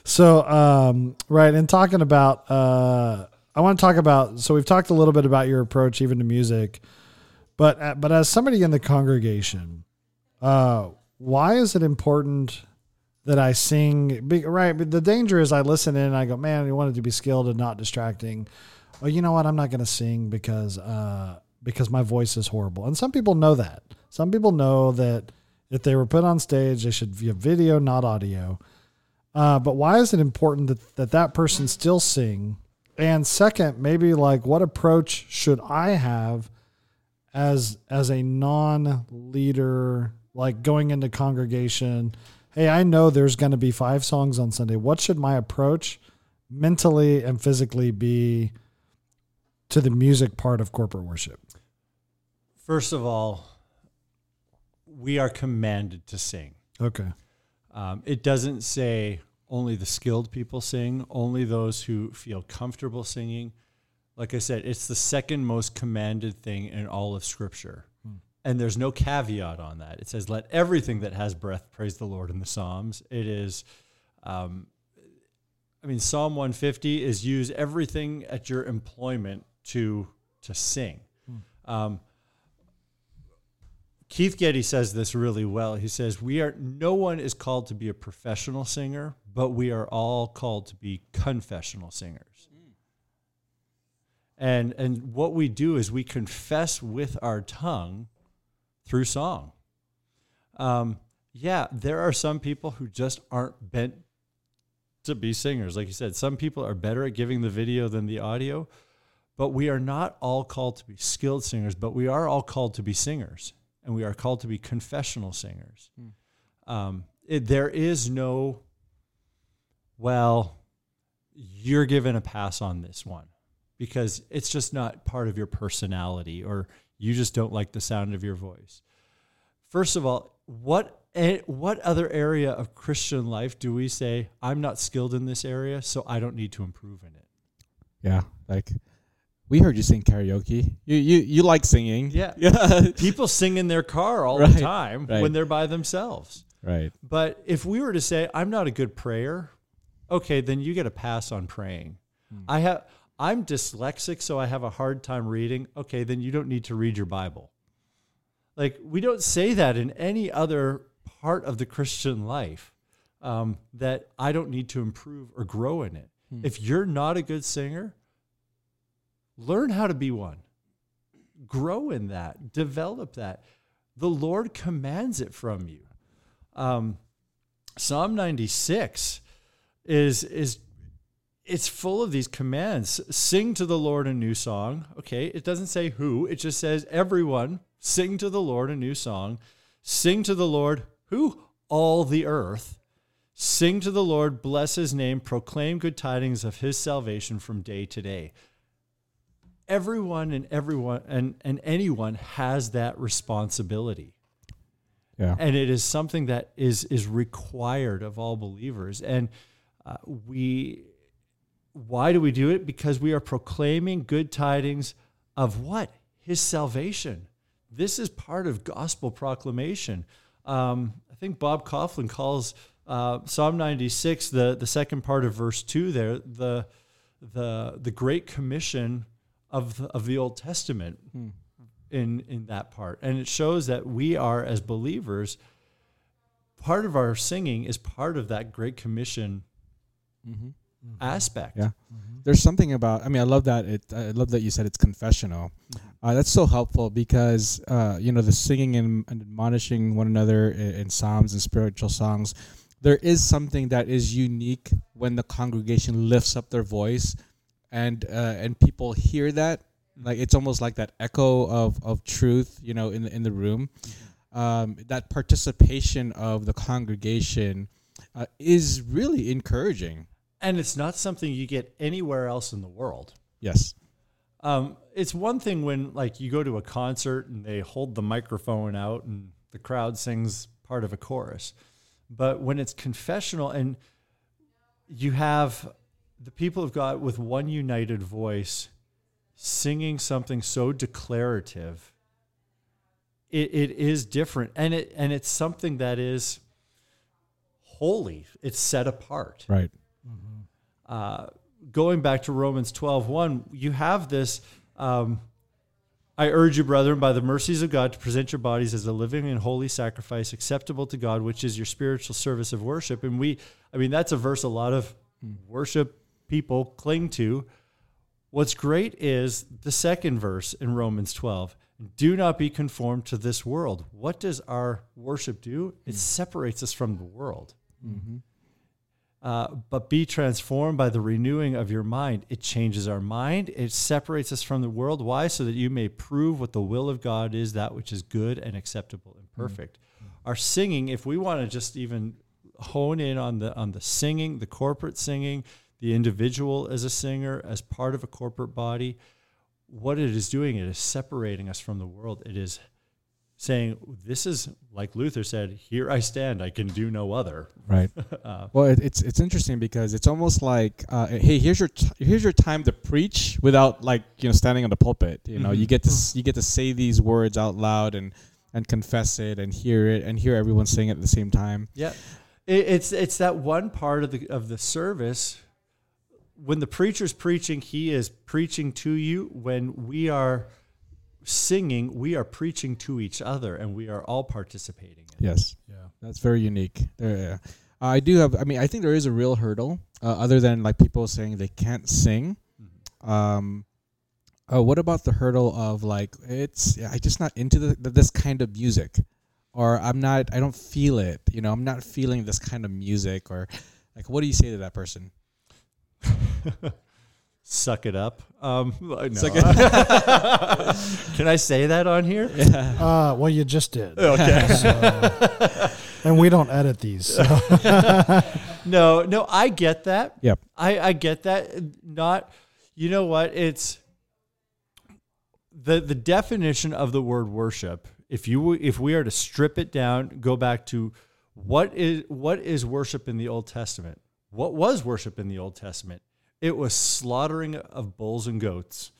so, um, right, and talking about, uh, I want to talk about. So we've talked a little bit about your approach even to music, but uh, but as somebody in the congregation, uh, why is it important? That I sing, right? But the danger is I listen in and I go, man, you wanted to be skilled and not distracting. Well, you know what? I'm not going to sing because uh, because my voice is horrible. And some people know that. Some people know that if they were put on stage, they should be video, not audio. Uh, but why is it important that, that that person still sing? And second, maybe like what approach should I have as as a non-leader, like going into congregation? Hey, I know there's going to be five songs on Sunday. What should my approach mentally and physically be to the music part of corporate worship? First of all, we are commanded to sing. Okay. Um, it doesn't say only the skilled people sing, only those who feel comfortable singing. Like I said, it's the second most commanded thing in all of Scripture. And there's no caveat on that. It says, "Let everything that has breath praise the Lord." In the Psalms, it is. Um, I mean, Psalm 150 is use everything at your employment to to sing. Um, Keith Getty says this really well. He says, "We are no one is called to be a professional singer, but we are all called to be confessional singers." And and what we do is we confess with our tongue through song. Um, yeah, there are some people who just aren't bent to be singers. Like you said, some people are better at giving the video than the audio, but we are not all called to be skilled singers, but we are all called to be singers, and we are called to be confessional singers. Um, it, there is no, well, you're given a pass on this one because it's just not part of your personality or you just don't like the sound of your voice. First of all, what what other area of Christian life do we say I'm not skilled in this area, so I don't need to improve in it? Yeah, like we heard you sing karaoke. You you you like singing. Yeah. [LAUGHS] Yeah. People sing in their car all Right, the time right. when they're by themselves. right. But if we were to say I'm not a good prayer, okay, then you get a pass on praying. Hmm. I have I'm dyslexic, so I have a hard time reading. Okay, then you don't need to read your Bible. Like we don't say that in any other part of the Christian life um, that I don't need to improve or grow in it. If you're not a good singer, learn how to be one. Grow in that. Develop that. The Lord commands it from you. Um, Psalm 96 is is it's full of these commands. Sing to the Lord a new song. Okay, it doesn't say who, it just says everyone sing to the Lord a new song. Sing to the Lord who all the earth. Sing to the Lord, bless his name, proclaim good tidings of his salvation from day to day. Everyone and everyone and, and anyone has that responsibility Yeah. and it is something that is is required of all believers and uh, we why do we do it? Because we are proclaiming good tidings of what? His salvation. This is part of gospel proclamation. Um, i think Bob Kauflin calls uh, psalm 96 the, the second part of verse 2 there the the the great commission of the, of the old testament in in that part. And it shows that we are as believers part of our singing is part of that great commission aspect Yeah. There's something about. I mean, I love that. It. I love that you said it's confessional. Uh, that's so helpful because uh, you know the singing and, and admonishing one another in, in psalms and spiritual songs. There is something that is unique when the congregation lifts up their voice, and uh, and people hear that. Like it's almost like that echo of, of truth, you know, in the, in the room. Um, that participation of the congregation uh, is really encouraging. And it's not something you get anywhere else in the world. Yes. um, it's one thing when like you go to a concert and they hold the microphone out and the crowd sings part of a chorus. But when it's confessional and you have the people of god with one united voice singing something so declarative it, it is different. And it and it's something that is holy. It's set apart. Right. Uh, going back to Romans 12, 1, you have this. Um, I urge you, brethren, by the mercies of God, to present your bodies as a living and holy sacrifice acceptable to God, which is your spiritual service of worship. And we, I mean, that's a verse a lot of worship people cling to. What's great is the second verse in Romans 12 do not be conformed to this world. What does our worship do? It separates us from the world uh, but be transformed by the renewing of your mind. It changes our mind. It separates us from the world. Why? So that you may prove what the will of God is, that which is good and acceptable and perfect. Our singing, if we want to just even hone in on the on the singing, the corporate singing, the individual as a singer, as part of a corporate body, what it is doing, it is separating us from the world. It is saying, "This is like Luther said, here I stand. I can do no other." Right. [LAUGHS] Uh, Well, it, it's it's interesting because it's almost like, uh, hey, here's your t- here's your time to preach without like you know standing on the pulpit. You know, you get to s- you get to say these words out loud, and and confess it and hear it and hear everyone sing it at the same time. Yeah, it, it's it's that one part of the of the service when the preacher's preaching, he is preaching to you. When we are singing, we are preaching to each other, and we are all participating. In it. Yes. Yeah. That's very unique. There, yeah. I do have. I mean, I think there is a real hurdle, uh, other than like people saying they can't sing. Um, uh, what about the hurdle of like it's? I just not into the, this kind of music, or I'm not. I don't feel it. You know, I'm not feeling this kind of music, or like, what do you say to that person? [LAUGHS] Suck it up. Um, no. Suck [LAUGHS] Can I say that on here? Uh, well, you just did. Okay. So- and we don't edit these. so- [LAUGHS] No, no, I get that. Yep. I, I get that. Not, you know what? It's the the definition of the word worship. If you if we are to strip it down, go back to what is what is worship in the Old Testament? What was worship in the Old Testament? It was slaughtering of bulls and goats,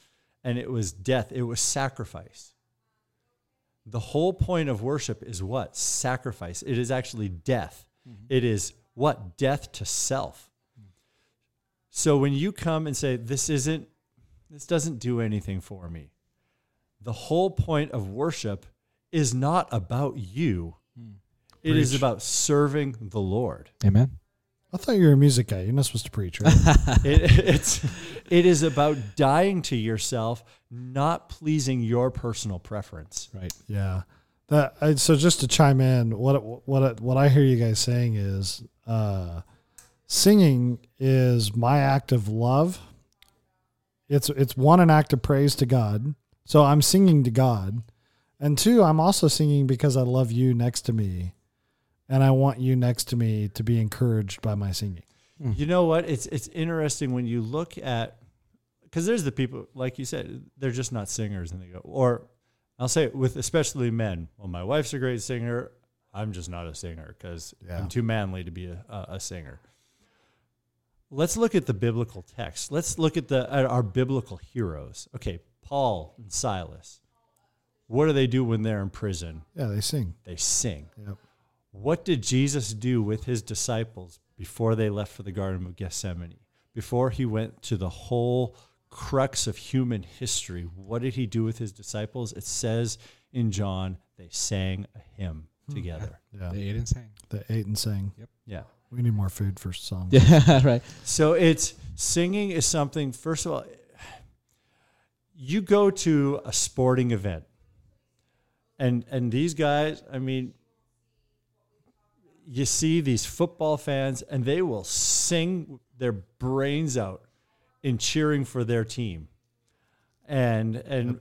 and it was death. It was sacrifice. The whole point of worship is what? Sacrifice. It is actually death. Mm-hmm. It is what? Death to self. So when you come and say, this isn't, this doesn't do anything for me, the whole point of worship is not about you. Hmm. It is Preach. about serving the Lord. Amen. I thought you were a music guy. You're not supposed to preach, right? [LAUGHS] It, it's, it is about dying to yourself, not pleasing your personal preference. Right. yeah. That I, so just to chime in, what what what I hear you guys saying is, uh, singing is my act of love. It's it's one an act of praise to God. So I'm singing to God, and two, I'm also singing because I love you next to me, and I want you next to me to be encouraged by my singing. Hmm. You know what? It's it's interesting when you look at because there's the people like you said they're just not singers and they go or I'll say it with especially men. Well, my wife's a great singer. I'm just not a singer because Yeah. I'm too manly to be a, a, a singer. Let's look at the biblical text. Let's look at the at our biblical heroes. Okay, Paul and Silas. What do they do when they're in prison? Yeah, they sing. They sing. Yep. What did Jesus do with his disciples before they left for the Garden of Gethsemane? Before he went to the whole crux of human history, what did he do with his disciples? It says in John, they sang a hymn hmm. together. [LAUGHS] Yeah, They ate and sang. they ate and sang. Yep. Yeah. We need more food for song. [LAUGHS] Yeah. right. So it's singing is something, first of all, you go to a sporting event. And and these guys, I mean, you see these football fans and they will sing their brains out in cheering for their team. And and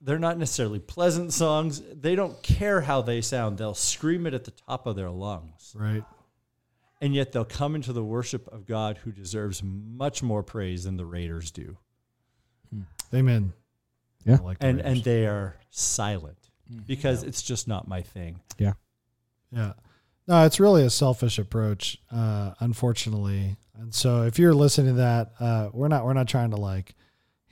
they're not necessarily pleasant songs. They don't care how they sound. They'll scream it at the top of their lungs Right. and yet they'll come into the worship of God who deserves much more praise than the Raiders do. Hmm. Amen. Yeah. Like And Raiders. and they are silent hmm. because it's just not my thing. Yeah. Yeah. No, it's really a selfish approach, uh, unfortunately. And so if you're listening to that, uh, we're not we're not trying to like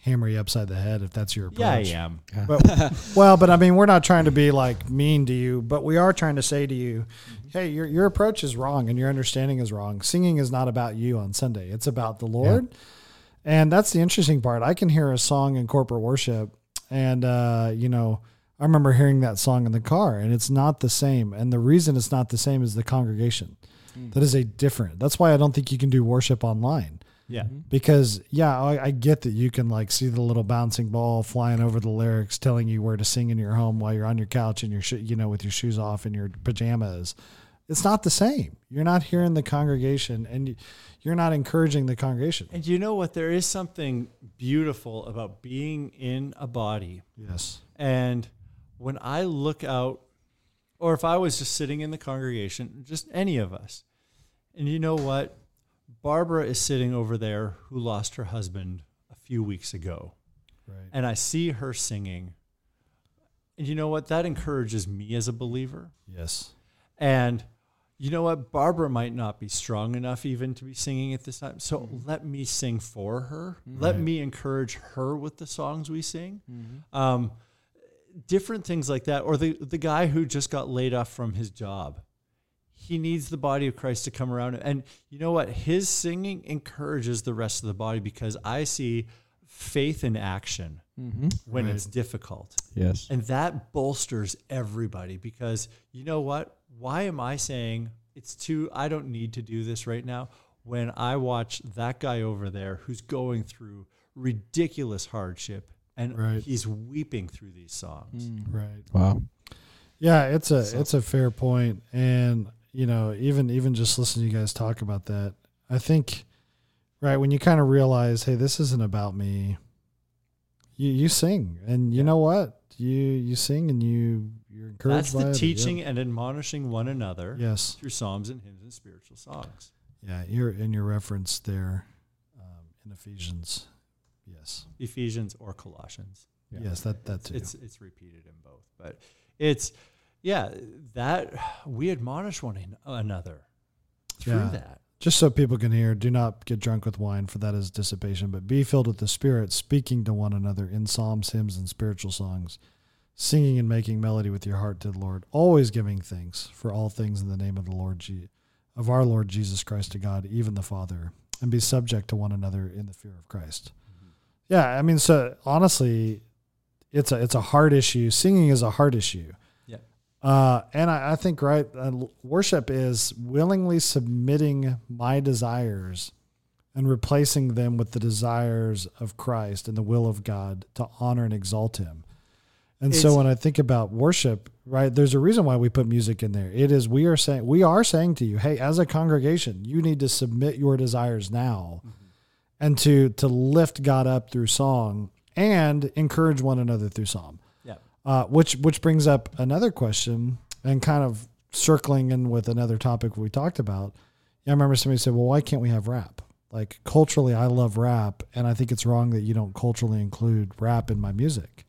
hammer you upside the head if that's your approach. Yeah, I am. But, [LAUGHS] well, but I mean, we're not trying to be like mean to you, but we are trying to say to you, hey, your your approach is wrong and your understanding is wrong. Singing is not about you on Sunday; it's about the Lord. And that's the interesting part. I can hear a song in corporate worship, and uh, you know, I remember hearing that song in the car, and it's not the same. And the reason it's not the same is the congregation. Hmm. That is a different. That's why I don't think you can do worship online Yeah. Mm-hmm. because yeah, I, I get that you can like see the little bouncing ball flying over the lyrics, telling you where to sing in your home while you're on your couch and your sh- you know with your shoes off and your pajamas. It's not the same. You're not hearing the congregation, and you're not encouraging the congregation. And you know what? There is something beautiful about being in a body. Yes. And when I look out, or if I was just sitting in the congregation, just any of us, and you know what? Barbara is sitting over there who lost her husband a few weeks ago. Right. and I see her singing. And you know what? That encourages me as a believer. Yes. And you know what? Barbara might not be strong enough even to be singing at this time. So let me sing for her. Let me encourage her with the songs we sing. Um, different things like that, or the the guy who just got laid off from his job. He needs the body of Christ to come around, and you know what? His singing encourages the rest of the body because I see faith in action Mm-hmm. when Right. it's difficult. Yes. And that bolsters everybody because you know what? Why am I saying it's too, I don't need to do this right now when I watch that guy over there who's going through ridiculous hardship and Right. he's weeping through these songs? Right. Wow. Yeah, it's a So- it's a fair point, and you know, even even just listening to you guys talk about that, I think, right when you kind of realize, hey, this isn't about me. You you sing, and you Yeah. know what? You you sing, and you you're encouraged That's by the it. teaching Yep. and admonishing one another Yes. through psalms and hymns and spiritual songs. Yeah. You're in your reference there, um, in Ephesians. Yes. Ephesians or Colossians. Yeah. Yes. That that too. It's it's repeated in both, but it's yeah that we admonish one another through Yeah. that. Just so people can hear, do not get drunk with wine, for that is dissipation, but be filled with the Spirit, speaking to one another in psalms, hymns, and spiritual songs, singing and making melody with your heart to the Lord, always giving thanks for all things in the name of the Lord Je- of our Lord Jesus Christ to God, even the Father, and be subject to one another in the fear of Christ. Yeah, I mean, so honestly, it's a it's a hard issue. Singing is a hard issue. Yeah. Uh, and I, I think right, uh, worship is willingly submitting my desires and replacing them with the desires of Christ and the will of God to honor and exalt Him. And so when I think about worship, right, there's a reason why we put music in there. It is we are saying we are saying to you, hey, as a congregation, you need to submit your desires now and to to lift God up through song and encourage one another through psalm. Yeah. Uh, which which brings up another question and kind of circling in with another topic we talked about. Yeah, I remember somebody said, "Well, why can't we have rap?" Like culturally, I love rap, and I think it's wrong that you don't culturally include rap in my music.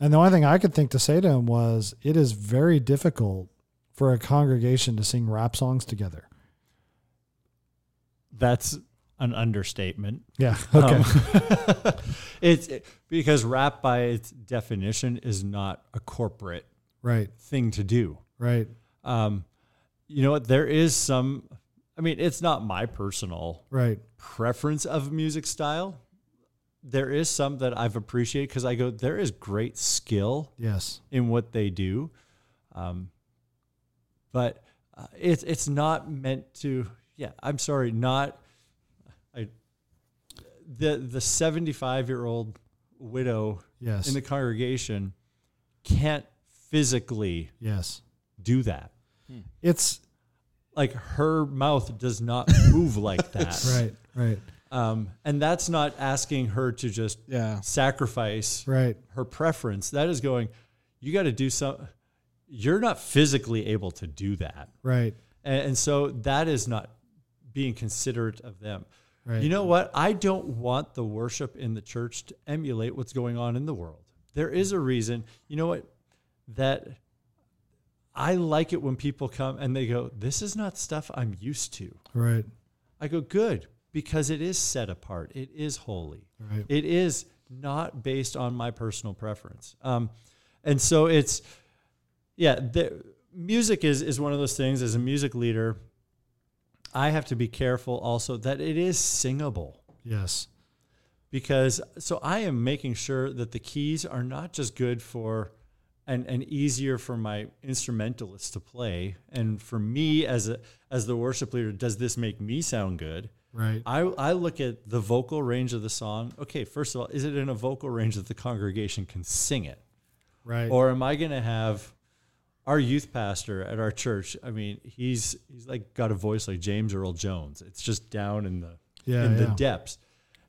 And the only thing I could think to say to him was, "It is very difficult for a congregation to sing rap songs together." That's an understatement. Yeah. Okay. Um, [LAUGHS] it's it- because rap, by its definition, is not a corporate right. thing to do. Right. Um, you know what? There is some. I mean, it's not my personal Right. preference of music style. There is some that I've appreciated because I go, there is great skill Yes. in what they do, um, but uh, it's it's not meant to. Yeah, I'm sorry, not. The the 75 year old widow Yes. in the congregation can't physically yes. do that. It's Like her mouth does not [LAUGHS] move like that. right. Right. Um, and that's not asking her to just Yeah. sacrifice Right. her preference. That is going, you got to do some. You're not physically able to do that, Right. and, and so that is not being considerate of them. Right. You know what? I don't want the worship in the church to emulate what's going on in the world. There is a reason. You know what? That I like it when people come and they go, "This is not stuff I'm used to." Right. I go, "Good," because it is set apart. It is holy. Right. It is not based on my personal preference. Um, and so it's, yeah, the, music is, is one of those things as a music leader, I have to be careful also that it is singable Yes. because so I am making sure that the keys are not just good for and, and easier for my instrumentalists to play and for me as a as the worship leader does this make me sound good Right. I, I look at the vocal range of the song. Okay, first of all, is it in a vocal range that the congregation can sing it? Right. Or am I going to have our youth pastor at our church? I mean, he's he's like got a voice like James Earl Jones. It's just down in the Yeah, in the depths.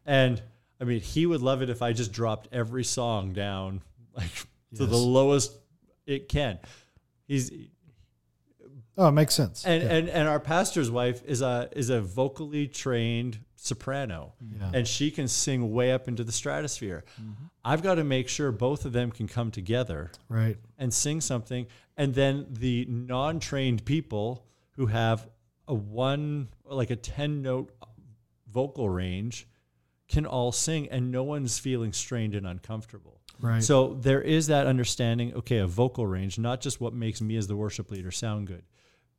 And I mean, he would love it if I just dropped every song down [LAUGHS] like to the lowest it can. He's oh, it makes sense. and yeah. and and our pastor's wife is a is a vocally trained soprano Yeah. and she can sing way up into the stratosphere mm-hmm. i've got to make sure both of them can come together right. and sing something and then the non-trained people who have a one like a 10 note vocal range can all sing and no one's feeling strained and uncomfortable Right. So there is that understanding, okay, a vocal range, not just what makes me as the worship leader sound good,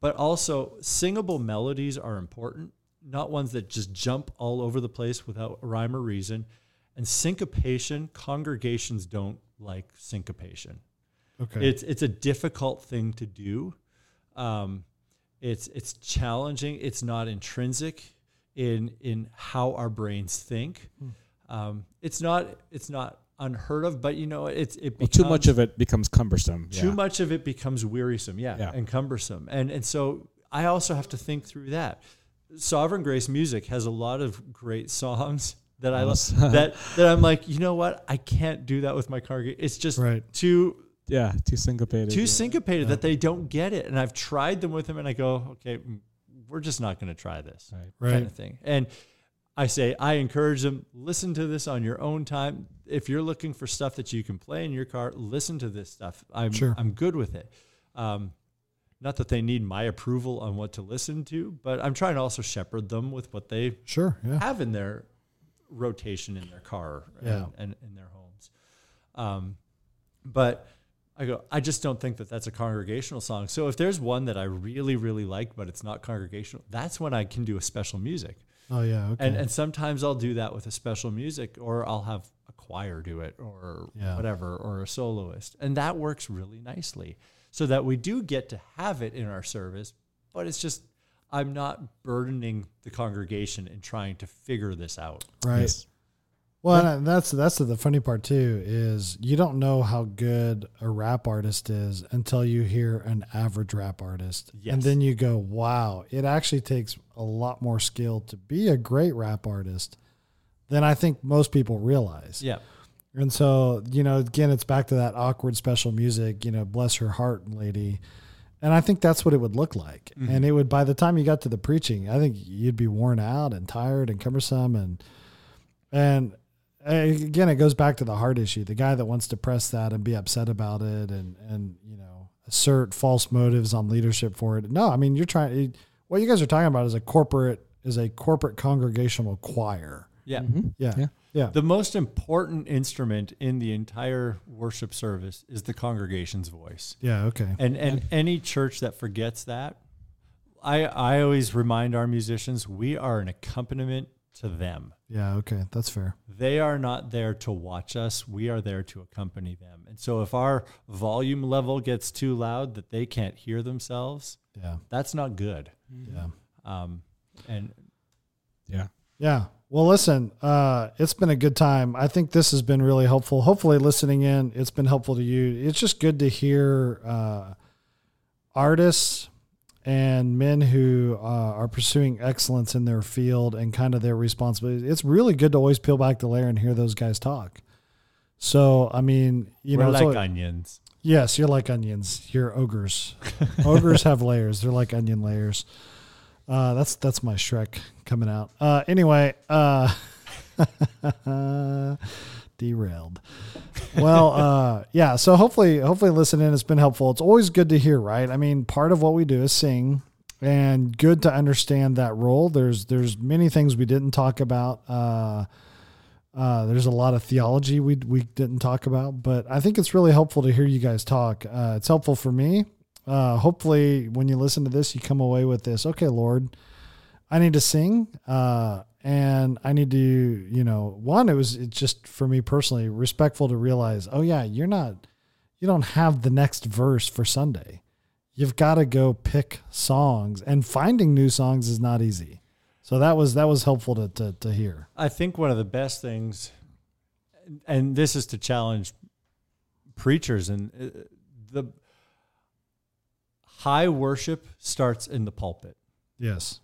but also singable melodies are important, not ones that just jump all over the place without rhyme or reason. And syncopation, congregations don't like syncopation. okay. It's it's a difficult thing to do. Um, it's it's challenging. It's not intrinsic in in how our brains think. Um, it's not it's not unheard of, but you know it's it Well, too much of it becomes cumbersome. too yeah. much of it becomes wearisome, yeah, Yeah. and cumbersome, and and so I also have to think through that. Sovereign Grace Music has a lot of great songs [LAUGHS] that I love. That that I'm like, you know what, I can't do that with my car. It's just Right. too Yeah, too syncopated. too yeah. syncopated that they don't get it. And I've tried them with them, and I go, okay, mm, we're just not going to try this Right. Right. kind of thing. And I say, I encourage them, listen to this on your own time. If you're looking for stuff that you can play in your car, listen to this stuff. I'm Sure. I'm good with it. Um, not that they need my approval on what to listen to, but I'm trying to also shepherd them with what they sure. Yeah. have in their rotation in their car Yeah. and, in their homes. Um, but I go, I just don't think that that's a congregational song. So if there's one that I really, really like, but it's not congregational, that's when I can do a special music. Oh yeah. Okay. And and sometimes I'll do that with a special music, or I'll have a choir do it, or Yeah. whatever, or a soloist, and that works really nicely. So that we do get to have it in our service, but it's just I'm not burdening the congregation in trying to figure this out. right. Yes. Well, and that's that's the funny part too is you don't know how good a rap artist is until you hear an average rap artist, and then you go, "Wow, it actually takes a lot more skill to be a great rap artist than I think most people realize." Yeah. And so, you know, again, it's back to that awkward special music, you know, bless her heart, lady. And I think that's what it would look like. And it would, by the time you got to the preaching, I think you'd be worn out and tired and cumbersome. And, and uh, again, it goes back to the heart issue. The guy that wants to press that and be upset about it and, and, you know, assert false motives on leadership for it. No, I mean, you're trying, what you guys are talking about is a corporate, is a corporate congregational choir. Yeah. Mhm. Yeah. Yeah. Yeah. The most important instrument in the entire worship service is the congregation's voice. Yeah. Okay. And and any church that forgets that, I I always remind our musicians we are an accompaniment to them. Yeah. Okay. That's fair. They are not there to watch us. We are there to accompany them. And so if our volume level gets too loud that they can't hear themselves, Yeah. that's not good. Yeah. Um, and Yeah. Yeah. Well, listen, uh, it's been a good time. I think this has been really helpful. Hopefully, listening in, it's been helpful to you. It's just good to hear uh, artists and men who uh, are pursuing excellence in their field and kind of their responsibility. It's really good to always peel back the layer and hear those guys talk. So, I mean, you we're know, like al- onions. Yes, you're like onions. You're ogres. ogres [LAUGHS] have layers. They're like onion layers. Uh, that's that's my Shrek coming out. Uh, anyway, uh, [LAUGHS] derailed. Well, uh, yeah. So hopefully, hopefully, listening has been helpful. It's always good to hear, right? I mean, part of what we do is sing, and good to understand that role. There's there's many things we didn't talk about. Uh, uh, there's a lot of theology we we didn't talk about, but I think it's really helpful to hear you guys talk. Uh, it's helpful for me. Uh, hopefully, when you listen to this, you come away with this. Okay, Lord, I need to sing, uh, and I need to, you know, one. It was just for me personally respectful to realize, oh yeah, you're not, you don't have the next verse for Sunday. You've got to go pick songs, and finding new songs is not easy. So that was that was helpful to to, to hear. I think one of the best things, and this is to challenge preachers, and uh, the high worship starts in the pulpit. Yes.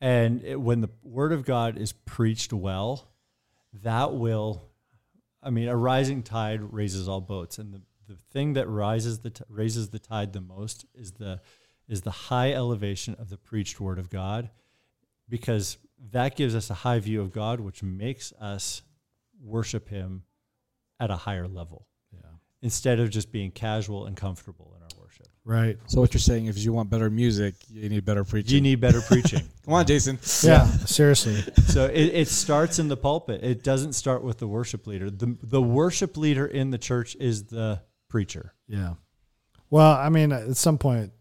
And it, when the word of God is preached well, that will, I mean, a rising tide raises all boats. And the, the thing that rises the t- raises the tide the most is the is the high elevation of the preached word of God, because that gives us a high view of God, which makes us worship Him at a higher level Yeah. instead of just being casual and comfortable in our worship. Right. So what you're saying, if you want better music, you need better preaching. You need better preaching. [LAUGHS] Come on, Jason. Yeah. Seriously. so it, it starts in the pulpit. It doesn't start with the worship leader. The the worship leader in the church is the preacher. Yeah. Well, I mean, at some point,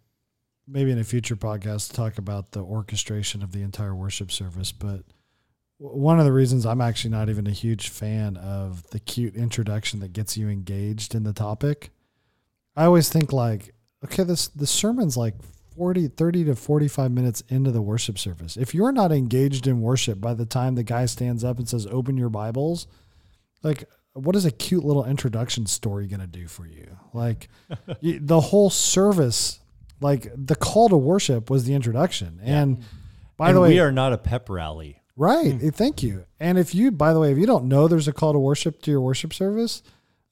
maybe in a future podcast, talk about the orchestration of the entire worship service. But one of the reasons I'm actually not even a huge fan of the cute introduction that gets you engaged in the topic, I always think like, okay, this the sermon's like 40, 30 to 45 minutes into the worship service. If you're not engaged in worship by the time the guy stands up and says, open your Bibles, like, what is a cute little introduction story going to do for you? Like, [LAUGHS] you, the whole service, like, the call to worship was the introduction. And by and the way, we are not a pep rally. Right. Eh, Thank you. And if you, by the way, if you don't know there's a call to worship to your worship service,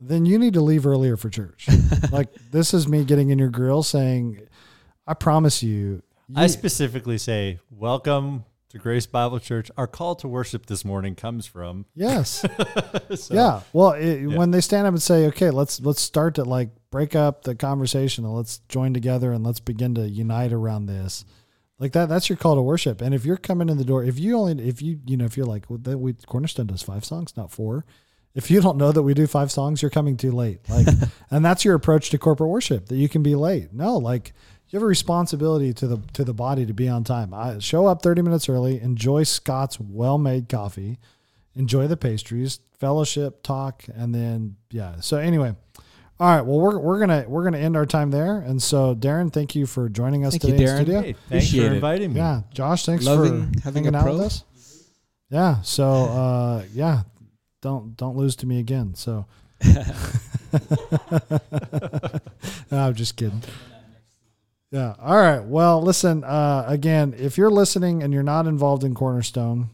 then you need to leave earlier for church. [LAUGHS] like this is me getting in your grill saying, I promise you. I specifically say, welcome to Grace Bible Church. Our call to worship this morning comes from. yes. [LAUGHS] So, yeah. Well, it, when they stand up and say, okay, let's, let's start to like break up the conversation and let's join together and let's begin to unite around this. Like that, that's your call to worship. And if you're coming in the door, if you only, if you, you know, if you're like, well, that we Cornerstone does five songs, not four. If you don't know that we do five songs, you're coming too late. [LAUGHS] Like, and that's your approach to corporate worship that you can be late. No, like you have a responsibility to the to the body to be on time. I show up 30 minutes early. Enjoy Scott's well-made coffee. Enjoy the pastries, fellowship, talk, and then yeah. So anyway, all right. Well, we're we're gonna we're gonna end our time there. And so, Darren, thank you for joining us today. Thank you, today in studio. Hey, thanks Appreciate for it. inviting me. Yeah, Josh, thanks Loving for having hanging a out pro. with us. Yeah. So uh, yeah, don't don't lose to me again. So [LAUGHS] No, I'm just kidding. Yeah. All right. Well, listen. Uh, again, if you're listening and you're not involved in Cornerstone,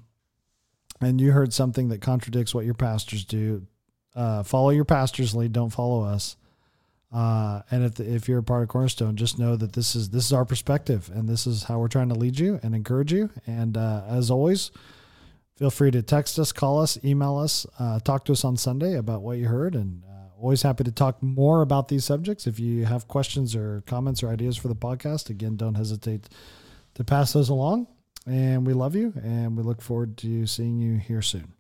and you heard something that contradicts what your pastors do, uh, follow your pastor's lead. Don't follow us. Uh, and if, if you're a part of Cornerstone, just know that this is this is our perspective, and this is how we're trying to lead you and encourage you. And uh, as always, feel free to text us, call us, email us, uh, talk to us on Sunday about what you heard, and uh, always happy to talk more about these subjects. If you have questions or comments or ideas for the podcast, again, don't hesitate to pass those along. And we love you, and we look forward to seeing you here soon.